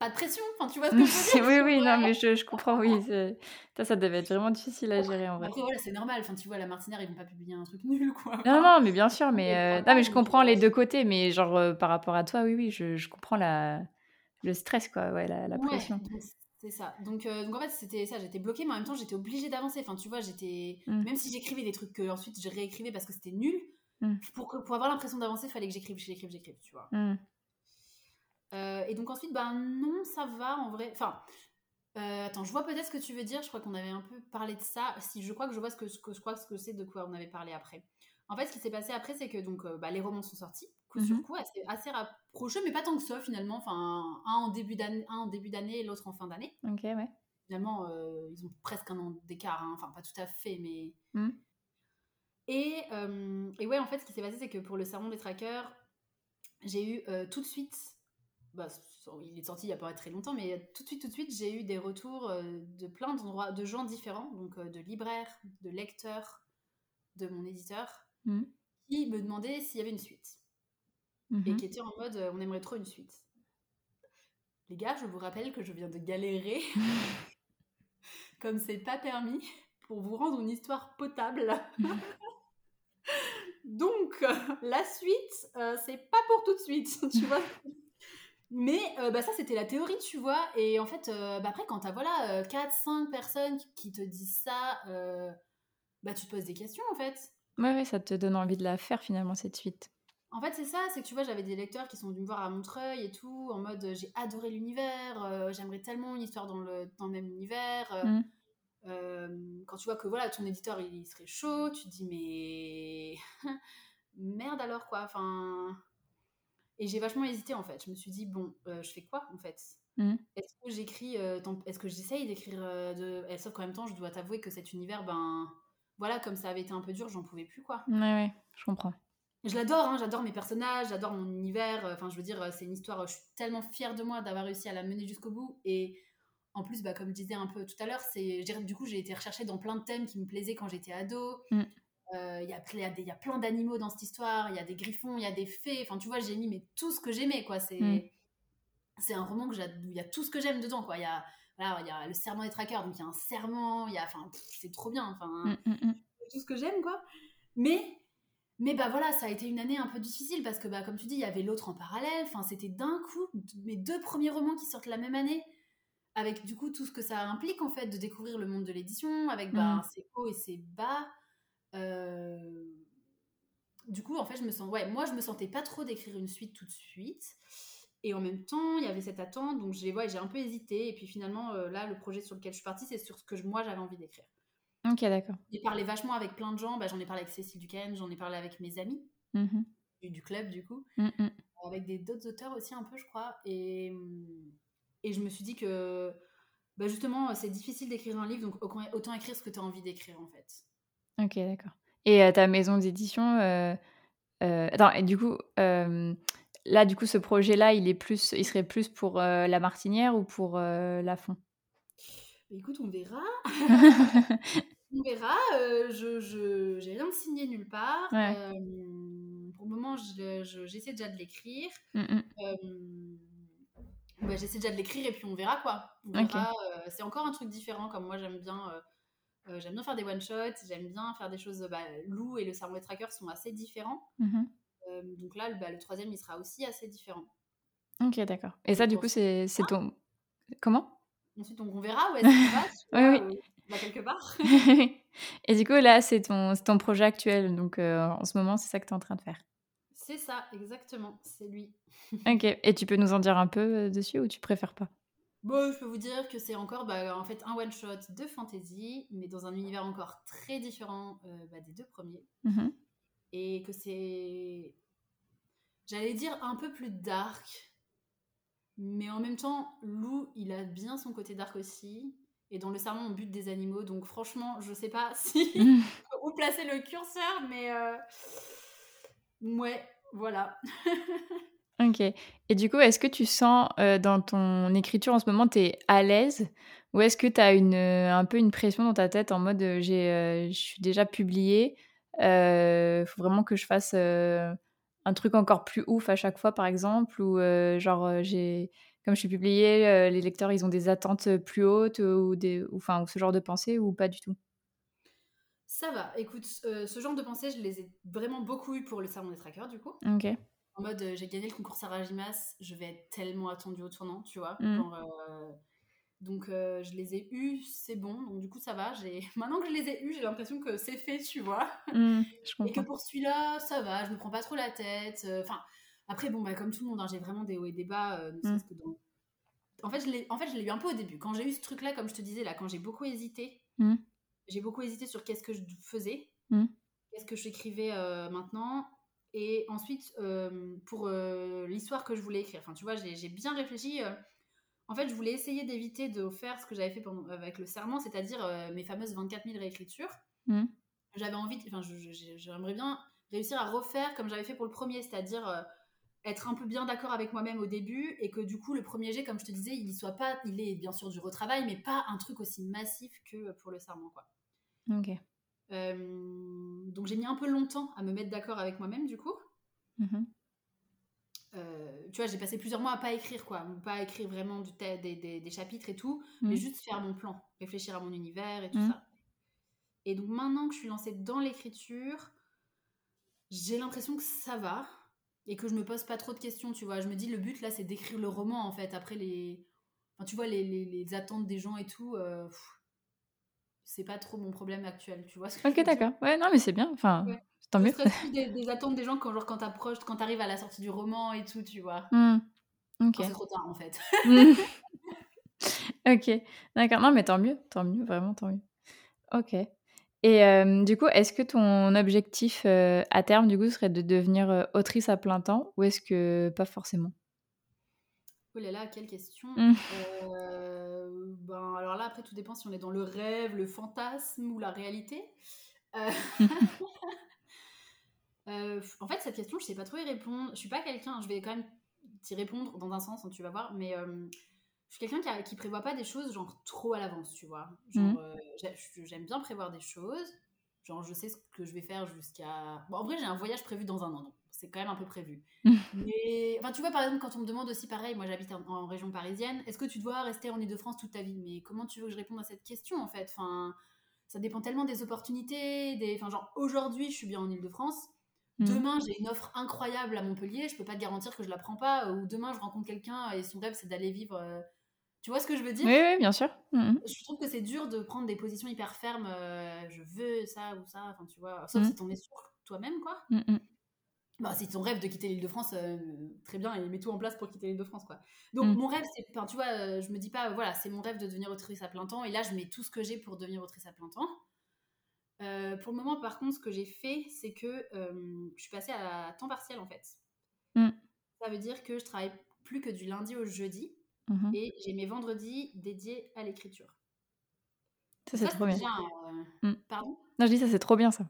Speaker 2: pas de pression. Enfin, tu vois ce que je veux
Speaker 1: dire Oui, oui, non, mais je, je comprends, oui. Ça, ça devait être vraiment difficile à gérer en vrai.
Speaker 2: Après, voilà, c'est normal. Enfin, tu vois, la Martinière, ils vont pas publier un truc nul, quoi.
Speaker 1: Non, non, mais bien sûr. Mais, euh, non, mais je comprends les deux côtés. Mais genre, euh, par rapport à toi, oui, oui, je, je comprends la, le stress, quoi. Ouais, la, la pression.
Speaker 2: C'est ça. Donc, euh, donc en fait, c'était ça. J'étais bloquée, mais en même temps, j'étais obligée d'avancer. Enfin, tu vois, j'étais. Mmh. Même si j'écrivais des trucs que ensuite je réécrivais parce que c'était nul, mmh. pour, pour avoir l'impression d'avancer, il fallait que j'écrive, j'écrive, j'écrive, tu vois. Mmh. Euh, et donc ensuite, ben non, ça va en vrai. Enfin, euh, attends, je vois peut-être ce que tu veux dire. Je crois qu'on avait un peu parlé de ça. Si je crois que je vois ce que, ce que je crois ce que c'est de quoi on avait parlé après. En fait, ce qui s'est passé après, c'est que donc euh, bah, les romans sont sortis coup sur mhm. coup, assez, assez rapprochés, mais pas tant que ça finalement. Enfin, un en début d'année, un en début d'année et l'autre en fin d'année.
Speaker 1: Ok, ouais.
Speaker 2: Finalement, ils ont presque un an d'écart. Hein. Enfin, pas tout à fait, mais. Mhm. Et, et, ouais, en fait, ce qui s'est passé, c'est que pour le sermon des trackers, j'ai eu tout de suite bah, il est sorti il n'y a pas très longtemps, mais tout de suite, tout de suite, j'ai eu des retours euh, de plein d'endroits, de gens différents, donc euh, de libraires, de lecteurs, de mon éditeur, mmh. qui me demandaient s'il y avait une suite. Mmh et qui étaient en mode, euh, on aimerait trop une suite. Les gars, je vous rappelle que je viens de galérer, comme c'est pas permis, pour vous rendre une histoire potable. Donc, la suite, c'est pas pour tout de suite, tu vois mais euh, bah, ça, c'était la théorie, tu vois. Et en fait, euh, bah, après, quand t'as voilà, 4-5 euh, personnes qui te disent ça, bah, tu te poses des questions, en fait.
Speaker 1: Ouais, ouais, ça te donne envie de la faire, finalement, cette suite.
Speaker 2: En fait, c'est ça, c'est que tu vois, j'avais des lecteurs qui sont venus me voir à Montreuil et tout, en mode j'ai adoré l'univers, j'aimerais tellement une histoire dans le, dans le même univers. Mmh. quand tu vois que voilà, ton éditeur il, il serait chaud, tu te dis mais merde alors quoi. Enfin, et j'ai vachement hésité en fait. Je me suis dit, bon, euh, je fais quoi en fait? Mmh. Est-ce que j'écris, euh, est-ce que j'essaye d'écrire euh, de. Et sauf qu'en même temps, je dois t'avouer que cet univers, ben voilà, comme ça avait été un peu dur, j'en pouvais plus quoi.
Speaker 1: Ouais, ouais, je comprends.
Speaker 2: Je l'adore, hein, j'adore mes personnages, j'adore mon univers. Enfin, je veux dire, c'est une histoire, je suis tellement fière de moi d'avoir réussi à la mener jusqu'au bout. Et en plus, bah, comme je disais un peu tout à l'heure, c'est, du coup, j'ai été recherchée dans plein de thèmes qui me plaisaient quand j'étais ado. Mmh. Euh, il y, a, plein d'animaux dans cette histoire, il y a des griffons, il y a des fées. Enfin, tu vois, j'ai mis mais tout ce que j'aimais, quoi. C'est mm. c'est un roman où il y a tout ce que j'aime dedans, quoi. Il y a, il y a le serment des trackers, donc il y a un serment, il y a, enfin, c'est trop bien, enfin, mm, mm, tout ce que j'aime, quoi. Mais, mais bah voilà, ça a été une année un peu difficile parce que, bah, comme tu dis, il y avait l'autre en parallèle. Enfin, c'était d'un coup mes deux premiers romans qui sortent la même année avec du coup tout ce que ça implique en fait de découvrir le monde de l'édition avec bah, ses hauts et ses bas du coup, en fait, je me sens, ouais, moi, je me sentais pas trop d'écrire une suite tout de suite. Et en même temps, il y avait cette attente, donc j'ai ouais, un peu hésité. Et puis finalement, euh, là, le projet sur lequel je suis partie, c'est sur ce que moi j'avais envie d'écrire.
Speaker 1: Ok, d'accord.
Speaker 2: J'ai parlé vachement avec plein de gens. Bah, j'en ai parlé avec Cécile Duquesne, j'en ai parlé avec mes amis
Speaker 1: Mhm.
Speaker 2: du, du club, du coup,
Speaker 1: Mm, mm.
Speaker 2: avec des d'autres auteurs aussi un peu, je crois. Et, et je me suis dit que bah, justement, c'est difficile d'écrire un livre, donc autant- autant écrire ce que tu as envie d'écrire en fait.
Speaker 1: Ok, d'accord. Et euh, ta maison d'édition, euh, euh, attends, et du coup, là, du coup, ce projet-là, il est plus, il serait plus pour la Martinière ou pour la Fond
Speaker 2: Écoute, on verra. On verra. je je j'ai rien de signé nulle part.
Speaker 1: Ouais.
Speaker 2: Pour le moment, je- je- j'essaie déjà de l'écrire.
Speaker 1: Mm, mm.
Speaker 2: Euh, bah, j'essaie déjà de l'écrire et puis on verra quoi. On
Speaker 1: Ok.
Speaker 2: verra, euh, c'est encore un truc différent comme moi j'aime bien. Euh, j'aime bien faire des one shots, j'aime bien faire des choses. Bah, Lou et le Sermon des Trackers sont assez différents.
Speaker 1: Mhm.
Speaker 2: Euh, donc là, le, bah, le troisième, il sera aussi assez différent.
Speaker 1: Ok, d'accord. Et ça, du coup, c'est c'est ton. Comment?
Speaker 2: Ensuite, on verra où est-ce qu'on va.
Speaker 1: Oui,
Speaker 2: vois,
Speaker 1: oui.
Speaker 2: euh, va quelque part.
Speaker 1: Et du coup, là, c'est ton, c'est ton projet actuel. Donc, euh, en ce moment, c'est ça que tu es en train de faire?
Speaker 2: c'est ça, exactement. C'est lui.
Speaker 1: Ok. Et tu peux nous en dire un peu dessus ou tu préfères pas?
Speaker 2: Bon, je peux vous dire que c'est encore bah, en fait un one shot de fantasy, mais dans un univers encore très différent euh, bah, des deux premiers.
Speaker 1: Mhm.
Speaker 2: Et que c'est, j'allais dire un peu plus dark, mais en même temps, Lou, il a bien son côté dark aussi. Et dans le serment, on bute des animaux, donc franchement, je sais pas si
Speaker 1: Mhm.
Speaker 2: où placer le curseur, mais euh, ouais, voilà.
Speaker 1: Ok. Et du coup, est-ce que tu sens euh, dans ton écriture en ce moment, tu es à l'aise Ou est-ce que tu as une, euh, un peu une pression dans ta tête en mode euh, j'ai, euh, je suis déjà publiée, il faut vraiment que je fasse un truc encore plus ouf à chaque fois, par exemple Ou genre, j'ai, comme je suis publiée, euh, les lecteurs, ils ont des attentes plus hautes ou, des, ou, enfin, ou ce genre de pensée ou pas du tout?
Speaker 2: Ça va. Écoute, euh, ce genre de pensées, je les ai vraiment beaucoup eu pour le sermon des trackers, du coup.
Speaker 1: Ok.
Speaker 2: En mode, euh, j'ai gagné le concours Sarah Gimas, je vais être tellement attendue au tournant, tu vois.
Speaker 1: Mm.
Speaker 2: Genre, euh, donc, euh, je les ai eus, c'est bon. Donc, du coup, ça va. J'ai... Maintenant que je les ai eus, j'ai l'impression que c'est fait, tu vois.
Speaker 1: Je
Speaker 2: Et que pour celui-là, ça va, je me prends pas trop la tête. Enfin, après, bon, bah, comme tout le monde, hein, j'ai vraiment des hauts et des bas, euh, ne serait-ce que dans... En fait, je l'ai, en fait, je l'ai eu un peu au début. Quand j'ai eu ce truc-là, comme je te disais, là, quand j'ai beaucoup hésité,
Speaker 1: Mm.
Speaker 2: j'ai beaucoup hésité sur qu'est-ce que je faisais,
Speaker 1: Mm.
Speaker 2: qu'est-ce que j'écrivais euh, maintenant, et ensuite, euh, pour euh, l'histoire que je voulais écrire. Enfin, tu vois, j'ai, bien réfléchi. euh, en fait, je voulais essayer d'éviter de faire ce que j'avais fait pendant- avec le serment, c'est-à-dire mes fameuses 24 000 réécritures.
Speaker 1: Mm.
Speaker 2: J'avais envie, enfin, j'aimerais bien réussir à refaire comme j'avais fait pour le premier, c'est-à-dire être un peu bien d'accord avec moi-même au début et que du coup, le premier jet, comme je te disais, il soit pas, il est bien sûr du retravail, mais pas un truc aussi massif que pour le serment, quoi.
Speaker 1: Ok.
Speaker 2: Euh, donc j'ai mis un peu longtemps à me mettre d'accord avec moi-même, du coup.
Speaker 1: Mhm.
Speaker 2: Euh, tu vois, j'ai passé plusieurs mois à pas écrire, quoi. Pas écrire vraiment du des, des- des chapitres et tout, mais
Speaker 1: Mm.
Speaker 2: juste faire mon plan, réfléchir à mon univers et tout
Speaker 1: Mm.
Speaker 2: ça. Et donc maintenant que je suis lancée dans l'écriture, j'ai l'impression que ça va et que je me pose pas trop de questions, tu vois. Je me dis, le but là, c'est d'écrire le roman, en fait. Après, les. Enfin, tu vois, les, les- les attentes des gens et tout, euh, pff, c'est pas trop mon problème actuel, tu vois. ce que je
Speaker 1: Ok, d'accord. Ouais, non, mais c'est bien. Enfin,
Speaker 2: Ouais.
Speaker 1: tant mieux.
Speaker 2: des, des attentes des gens quand, genre, quand t'approches, quand t'arrives à la sortie du roman et tout, tu vois.
Speaker 1: Ok.
Speaker 2: Quand c'est trop tard, en fait.
Speaker 1: Ok, d'accord. Non, mais tant mieux, tant mieux, vraiment tant mieux. Ok. Et euh, du coup, est-ce que ton objectif euh, à terme, du coup, serait de devenir euh, autrice à plein temps ou est-ce que pas forcément?
Speaker 2: Oh là là, quelle question.
Speaker 1: Mm.
Speaker 2: Euh, ben, alors là, après, tout dépend si on est dans le rêve, le fantasme ou la réalité. Euh, euh, en fait, cette question, je sais pas trop y répondre. Je suis pas quelqu'un, je vais quand même t'y répondre dans un sens, hein, tu vas voir, mais je suis quelqu'un qui, qui prévoit pas des choses genre trop à l'avance, tu vois. Genre, j'ai- j'aime bien prévoir des choses. Genre, je sais ce que je vais faire jusqu'à. Bon, en vrai, j'ai un voyage prévu dans un an, donc c'est quand même un peu prévu. Mais, enfin, tu vois, par exemple, quand on me demande aussi pareil, moi j'habite en, en région parisienne, est-ce que tu dois rester en Ile-de-France toute ta vie? Mais comment tu veux que je réponde à cette question en fait? Enfin, Ça dépend tellement des opportunités. Des... Enfin, genre, aujourd'hui, je suis bien en Ile-de-France.
Speaker 1: Mhm.
Speaker 2: Demain, j'ai une offre incroyable à Montpellier, je peux pas te garantir que je la prends pas. Ou demain, je rencontre quelqu'un et son rêve, c'est d'aller vivre. euh, Tu vois ce que je veux dire?
Speaker 1: Oui, oui, bien sûr. Mhm.
Speaker 2: je trouve que c'est dur de prendre des positions hyper fermes. euh, je veux ça ou ça. Enfin, tu vois. Sauf
Speaker 1: Mhm.
Speaker 2: si t'en es sûr toi-même, quoi.
Speaker 1: Mhm.
Speaker 2: bah, c'est ton rêve de quitter l'île de France, euh, très bien, et mets tout en place pour quitter l'île de France, quoi. Donc,
Speaker 1: Mm.
Speaker 2: mon rêve, c'est, enfin, tu vois, euh, je me dis pas, voilà, c'est mon rêve de devenir autrice à plein temps, et là, je mets tout ce que j'ai pour devenir autrice à plein temps. Euh, pour le moment, par contre, ce que j'ai fait, c'est que euh, je suis passée à temps partiel, en fait.
Speaker 1: Mm.
Speaker 2: Ça veut dire que je travaille plus que du lundi au jeudi,
Speaker 1: Mhm.
Speaker 2: et j'ai mes vendredis dédiés à l'écriture.
Speaker 1: Ça, c'est trop bien. Mm.
Speaker 2: Pardon?
Speaker 1: Non, je dis ça, c'est trop bien ça.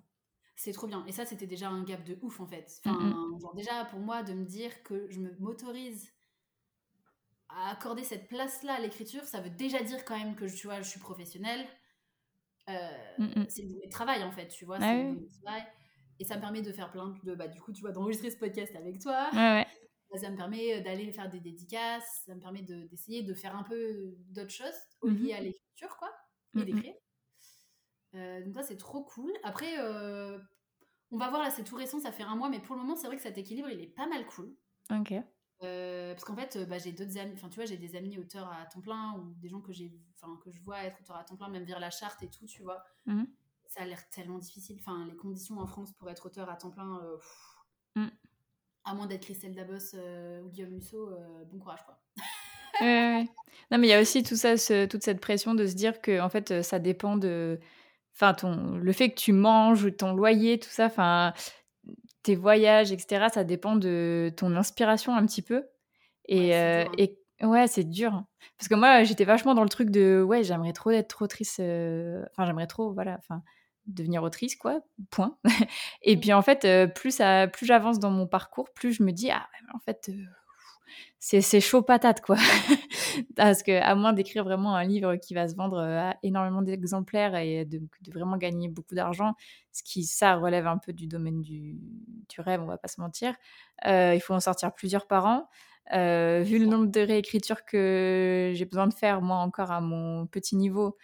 Speaker 2: C'est trop bien. Et ça, c'était déjà un gap de ouf, en fait.
Speaker 1: Mm,
Speaker 2: Enfin, genre, déjà, pour moi, de me dire que je me m'autorise à accorder cette place-là à l'écriture, ça veut déjà dire quand même que tu vois, je suis professionnelle. Euh,
Speaker 1: Mm, mm.
Speaker 2: c'est mon travail, en fait, tu vois.
Speaker 1: Ah oui.
Speaker 2: travail. Et ça me permet de faire plein de... Bah, du coup, tu vois, d'enregistrer ce podcast avec toi.
Speaker 1: Ouais, ouais.
Speaker 2: Bah, Ça me permet euh, d'aller faire des dédicaces. Ça me permet de- d'essayer de, faire un peu d'autres choses au
Speaker 1: Mhm.
Speaker 2: lié à l'écriture, quoi. Et
Speaker 1: Mm, mm.
Speaker 2: d'écrire. Euh, donc ça, c'est trop cool. Après, euh, on va voir, là, c'est tout récent, ça fait un mois, mais pour le moment, c'est vrai que cet équilibre, il est pas mal cool.
Speaker 1: Ok.
Speaker 2: Euh, parce qu'en fait, bah, j'ai d'autres amis, enfin, tu vois, j'ai des amis auteurs à temps plein ou des gens que j'ai, enfin, que je vois être auteurs à temps plein, même via la charte et tout, tu vois.
Speaker 1: Mhm.
Speaker 2: Ça a l'air tellement difficile. Enfin, les conditions en France pour être auteur à temps plein, euh,
Speaker 1: Mm.
Speaker 2: à moins d'être Christelle Dabos euh, ou Guillaume Musso, bon courage, quoi.
Speaker 1: Ouais, ouais. Non, mais il y a aussi tout ça, ce- toute cette pression de se dire que en fait, ça dépend de, enfin, ton, le fait que tu manges, ton loyer, tout ça, enfin, tes voyages, etc. Ça dépend de ton inspiration un petit peu. Et,
Speaker 2: Ouais, c'est
Speaker 1: euh,
Speaker 2: dur, hein.
Speaker 1: et ouais, c'est dur. hein. Parce que moi, j'étais vachement dans le truc de, ouais, j'aimerais trop être autrice. euh, Enfin, j'aimerais trop, voilà, enfin, devenir autrice, quoi. Point. et
Speaker 2: Mm.
Speaker 1: puis en fait, euh, plus ça, plus j'avance dans mon parcours, plus je me dis, ah, en fait. Euh, c'est c'est chaud patate quoi. Parce que à moins d'écrire vraiment un livre qui va se vendre à énormément d'exemplaires et de, de vraiment gagner beaucoup d'argent ce qui ça relève un peu du domaine du, du rêve on va pas se mentir euh, il faut en sortir plusieurs par an. Euh, vu le nombre de réécritures que j'ai besoin de faire moi encore à mon petit niveau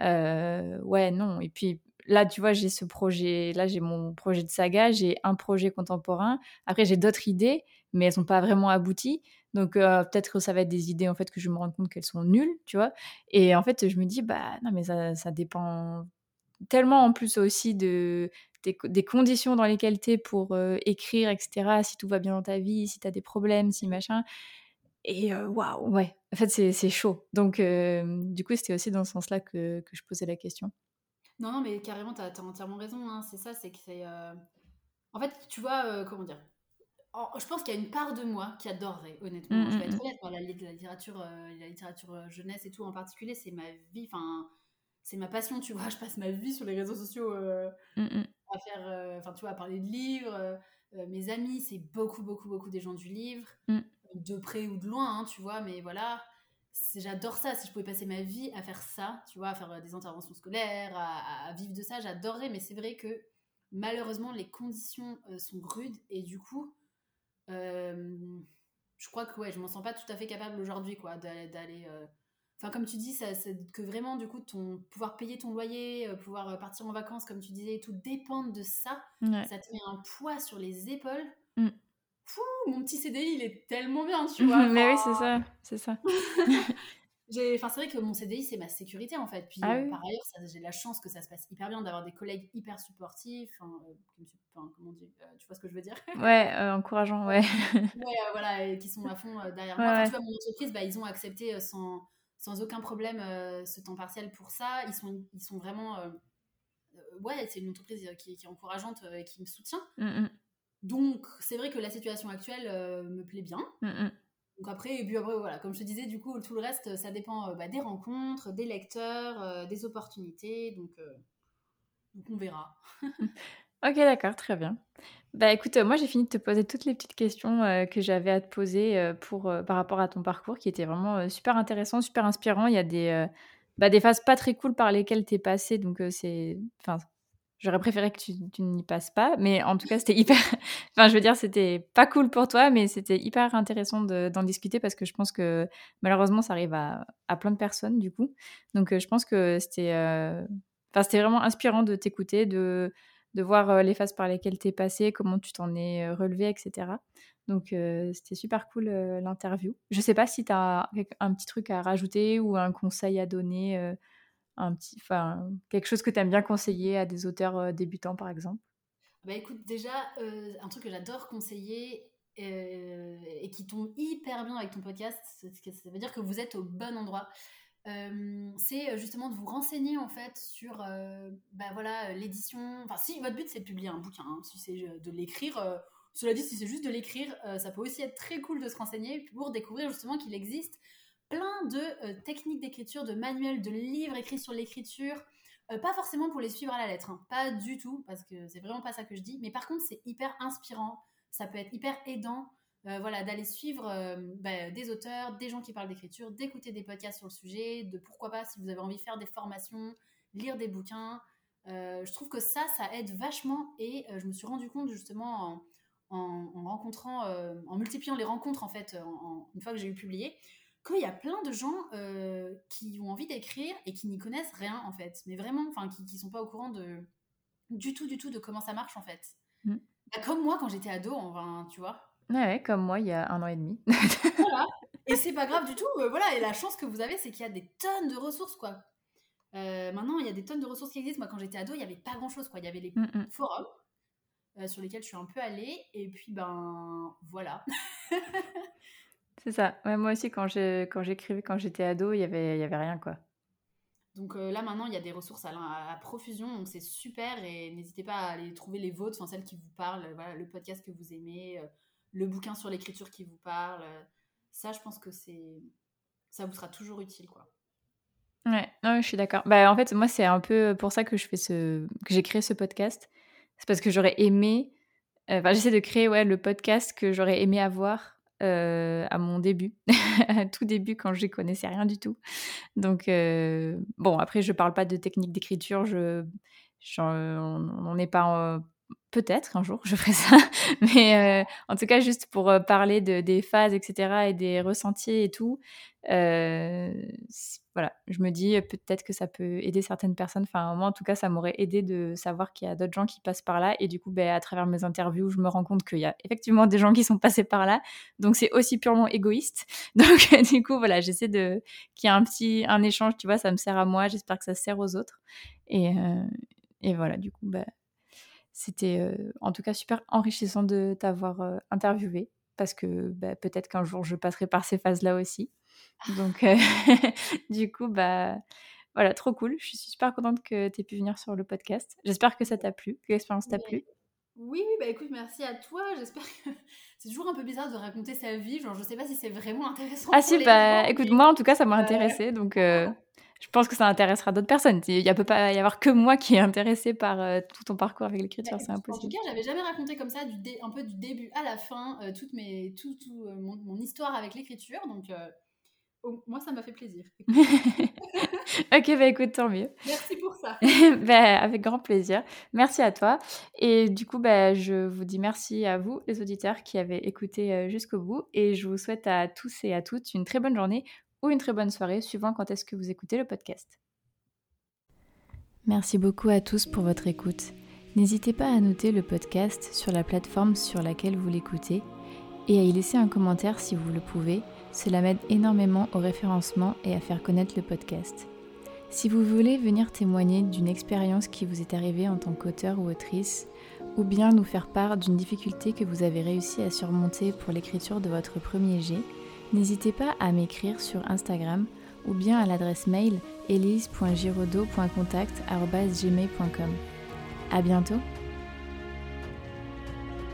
Speaker 1: euh, ouais non. Et puis là tu vois j'ai ce projet là j'ai mon projet de saga j'ai un projet contemporain. Après j'ai d'autres idées mais elles sont pas vraiment abouties donc euh, peut-être que ça va être des idées en fait que je me rends compte qu'elles sont nulles, tu vois. Et en fait, je me dis bah non mais ça, dépend tellement en plus aussi de des, conditions dans lesquelles tu es pour euh, écrire, etc. Si tout va bien dans ta vie, si tu as des problèmes, si machin. Et euh, waouh, ouais. En fait, c'est chaud. Donc du coup, c'était aussi dans ce sens-là que, je posais la question.
Speaker 2: Non, non, mais carrément, t'as as entièrement raison. hein. C'est ça, c'est que c'est. En fait, tu vois, comment dire? En- Je pense qu'il y a une part de moi qui adorerait, honnêtement.
Speaker 1: Mm,
Speaker 2: je vais
Speaker 1: mm,
Speaker 2: être honnête, moi, la, la littérature, euh, la littérature euh, jeunesse et tout en particulier, c'est ma vie. Enfin, c'est ma passion, tu vois. Je passe ma vie sur les réseaux sociaux euh,
Speaker 1: Mm, mm.
Speaker 2: à faire. euh, Enfin, tu vois, à parler de livres. mes amis, c'est beaucoup, beaucoup, beaucoup des gens du livre,
Speaker 1: Mm.
Speaker 2: de près ou de loin, hein, tu vois. Mais voilà, j'adore ça. Si je pouvais passer ma vie à faire ça, tu vois, à faire des interventions scolaires, à, à vivre de ça, j'adorerais. Mais c'est vrai que malheureusement, les conditions sont rudes et du coup, je crois que ouais, je m'en sens pas tout à fait capable aujourd'hui, quoi, d'aller. euh, Enfin, comme tu dis, ça, que vraiment, du coup, ton, pouvoir payer ton loyer, euh, pouvoir euh, partir en vacances, comme tu disais, tout dépendre de ça,
Speaker 1: Ouais.
Speaker 2: ça te met un poids sur les épaules.
Speaker 1: Mm.
Speaker 2: Fou, mon petit CDI, il est tellement bien, tu vois.
Speaker 1: mais oui, c'est ça, c'est ça.
Speaker 2: Enfin, c'est vrai que mon CDI, c'est ma sécurité en fait. Puis
Speaker 1: Ah oui.
Speaker 2: par ailleurs, j'ai la chance que ça se passe hyper bien, d'avoir des collègues hyper supportifs. Euh, enfin, comment dire, euh, tu vois ce que je veux dire?
Speaker 1: Ouais, euh, encourageant, ouais.
Speaker 2: Ouais, euh, voilà, et qui sont à fond derrière
Speaker 1: Ouais,
Speaker 2: moi. Enfin, tu vois, mon entreprise, bah, ils ont accepté sans, sans aucun problème ce temps partiel pour ça. Ils sont, ils sont vraiment. ouais, c'est une entreprise qui, qui est encourageante et qui me soutient.
Speaker 1: Mm, mm,
Speaker 2: Donc, c'est vrai que la situation actuelle me plaît bien.
Speaker 1: mm, mm.
Speaker 2: Donc après, et puis après, voilà, comme je te disais, du coup, tout le reste, ça dépend euh, bah, des rencontres, des lecteurs, euh, des opportunités. Donc, euh, on verra.
Speaker 1: Ok, d'accord, très bien. Bah écoute, moi j'ai fini de te poser toutes les petites questions que j'avais à te poser pour, par rapport à ton parcours qui était vraiment super intéressant, super inspirant. Il y a des, bah, phases pas très cool par lesquelles tu es passé, donc c'est... j'aurais préféré que tu, tu n'y passes pas, mais en tout cas c'était hyper... enfin, je veux dire, c'était pas cool pour toi, mais c'était hyper intéressant de- d'en discuter parce que je pense que malheureusement ça arrive à, à plein de personnes du coup. Donc euh, je pense que c'était... euh, Enfin, c'était vraiment inspirant de t'écouter, de de voir euh, les phases par lesquelles tu es passé, comment tu t'en es relevé, etc. Donc, c'était super cool l'interview. Je sais pas si tu as un petit truc à rajouter ou un conseil à donner, un petit, enfin, quelque chose que tu aimes bien conseiller à des auteurs euh, débutants, par exemple?
Speaker 2: Bah écoute, déjà, euh, un truc que j'adore conseiller euh, et qui tombe hyper bien avec ton podcast, ça veut dire que vous êtes au bon endroit. C'est justement de vous renseigner en fait sur bah voilà l'édition. Enfin, si votre but c'est de publier un bouquin, hein, si c'est de l'écrire, cela dit, si c'est juste de l'écrire, ça peut aussi être très cool de se renseigner pour découvrir justement qu'il existe plein de techniques d'écriture, de manuels, de livres écrits sur l'écriture, euh, pas forcément pour les suivre à la lettre, hein. pas du tout, parce que c'est vraiment pas ça que je dis. Mais par contre, c'est hyper inspirant, ça peut être hyper aidant, euh, voilà, d'aller suivre euh, bah, des auteurs, des gens qui parlent d'écriture, d'écouter des podcasts sur le sujet, de pourquoi pas si vous avez envie de faire des formations, lire des bouquins. je trouve que ça, ça aide vachement et je me suis rendu compte justement en, rencontrant, en multipliant les rencontres en fait, une fois que j'ai eu publié, qu'il y a plein de gens euh, qui ont envie d'écrire et qui n'y connaissent rien en fait, mais vraiment, enfin, qui, qui sont pas au courant de du tout, du tout de comment ça marche en fait. Mm. Bah, comme moi quand j'étais ado, enfin, tu vois.
Speaker 1: Ouais, comme moi il y a un an et demi.
Speaker 2: voilà. Et c'est pas grave du tout. Euh, voilà. Et la chance que vous avez, c'est qu'il y a des tonnes de ressources, quoi. Euh, maintenant, il y a des tonnes de ressources qui existent. Moi, quand j'étais ado, il y avait pas grand chose, quoi. Il y avait les mm, mm. forums sur lesquels je suis un peu allée. Et puis, ben, voilà.
Speaker 1: C'est ça. moi aussi, quand j'écrivais, quand j'étais ado, il n'y avait, y avait rien, quoi.
Speaker 2: Donc euh, là, maintenant, il y a des ressources à, profusion, donc c'est super. Et n'hésitez pas à aller trouver les vôtres, enfin, celles qui vous parlent, voilà, le podcast que vous aimez, euh, le bouquin sur l'écriture qui vous parle. ça, je pense que c'est ça vous sera toujours utile, quoi.
Speaker 1: Ouais, non, je suis d'accord. Bah, en fait, moi, c'est un peu pour ça que je fais ce, que j'ai créé ce podcast. C'est parce que j'aurais aimé, euh, enfin, j'essaie de créer ouais, le podcast que j'aurais aimé avoir euh, à mon début, à tout début quand je connaissais rien du tout. Donc, euh, bon, après, je parle pas de technique d'écriture, je, on n'est pas. Peut-être un jour je ferai ça, mais euh, en tout cas juste pour parler de, des phases, etc. et des ressentis et tout, voilà, je me dis peut-être que ça peut aider certaines personnes. Enfin, moi, en tout cas, ça m'aurait aidé de savoir qu'il y a d'autres gens qui passent par là. Et du coup, ben, à travers mes interviews, je me rends compte qu'il y a effectivement des gens qui sont passés par là. Donc, c'est aussi purement égoïste. Donc, du coup, voilà, j'essaie de qu'il y ait un petit un échange. Tu vois, ça me sert à moi. J'espère que ça sert aux autres. Et, euh, et voilà, du coup, ben, c'était euh, en tout cas super enrichissant de t'avoir euh, interviewé parce que ben, peut-être qu'un jour je passerai par ces phases-là aussi. Donc, euh, du coup, bah, voilà, trop cool. Je suis super contente que tu aies pu venir sur le podcast. J'espère que ça t'a plu, que l'expérience t'a plu.
Speaker 2: Oui, oui, bah écoute, merci à toi. J'espère que c'est toujours un peu bizarre de raconter sa vie. Genre, je sais pas si c'est vraiment intéressant.
Speaker 1: Ah si, bah écoute, moi en tout cas, ça m'a intéressé. Donc, euh, je pense que ça intéressera d'autres personnes. Il ne peut pas y avoir que moi qui est intéressé par euh, tout ton parcours avec l'écriture, c'est impossible.
Speaker 2: En tout cas, j'avais jamais raconté comme ça, du un peu du début à la fin, euh, toute mes, tout, tout mon, histoire avec l'écriture. Donc, moi, ça m'a fait plaisir.
Speaker 1: ok, bah écoute, tant mieux.
Speaker 2: Merci pour ça.
Speaker 1: bah, avec grand plaisir. Merci à toi. Et du coup, bah, je vous dis merci à vous, les auditeurs qui avez écouté jusqu'au bout. Et je vous souhaite à tous et à toutes une très bonne journée ou une très bonne soirée, suivant quand est-ce que vous écoutez le podcast. Merci beaucoup à tous pour votre écoute. N'hésitez pas à noter le podcast sur la plateforme sur laquelle vous l'écoutez et à y laisser un commentaire si vous le pouvez. Cela m'aide énormément au référencement et à faire connaître le podcast. Si vous voulez venir témoigner d'une expérience qui vous est arrivée en tant qu'auteur ou autrice, ou bien nous faire part d'une difficulté que vous avez réussi à surmonter pour l'écriture de votre premier jet, N'hésitez pas à m'écrire sur Instagram ou bien à l'adresse mail elise.giraudot.contact.gmail.com. À bientôt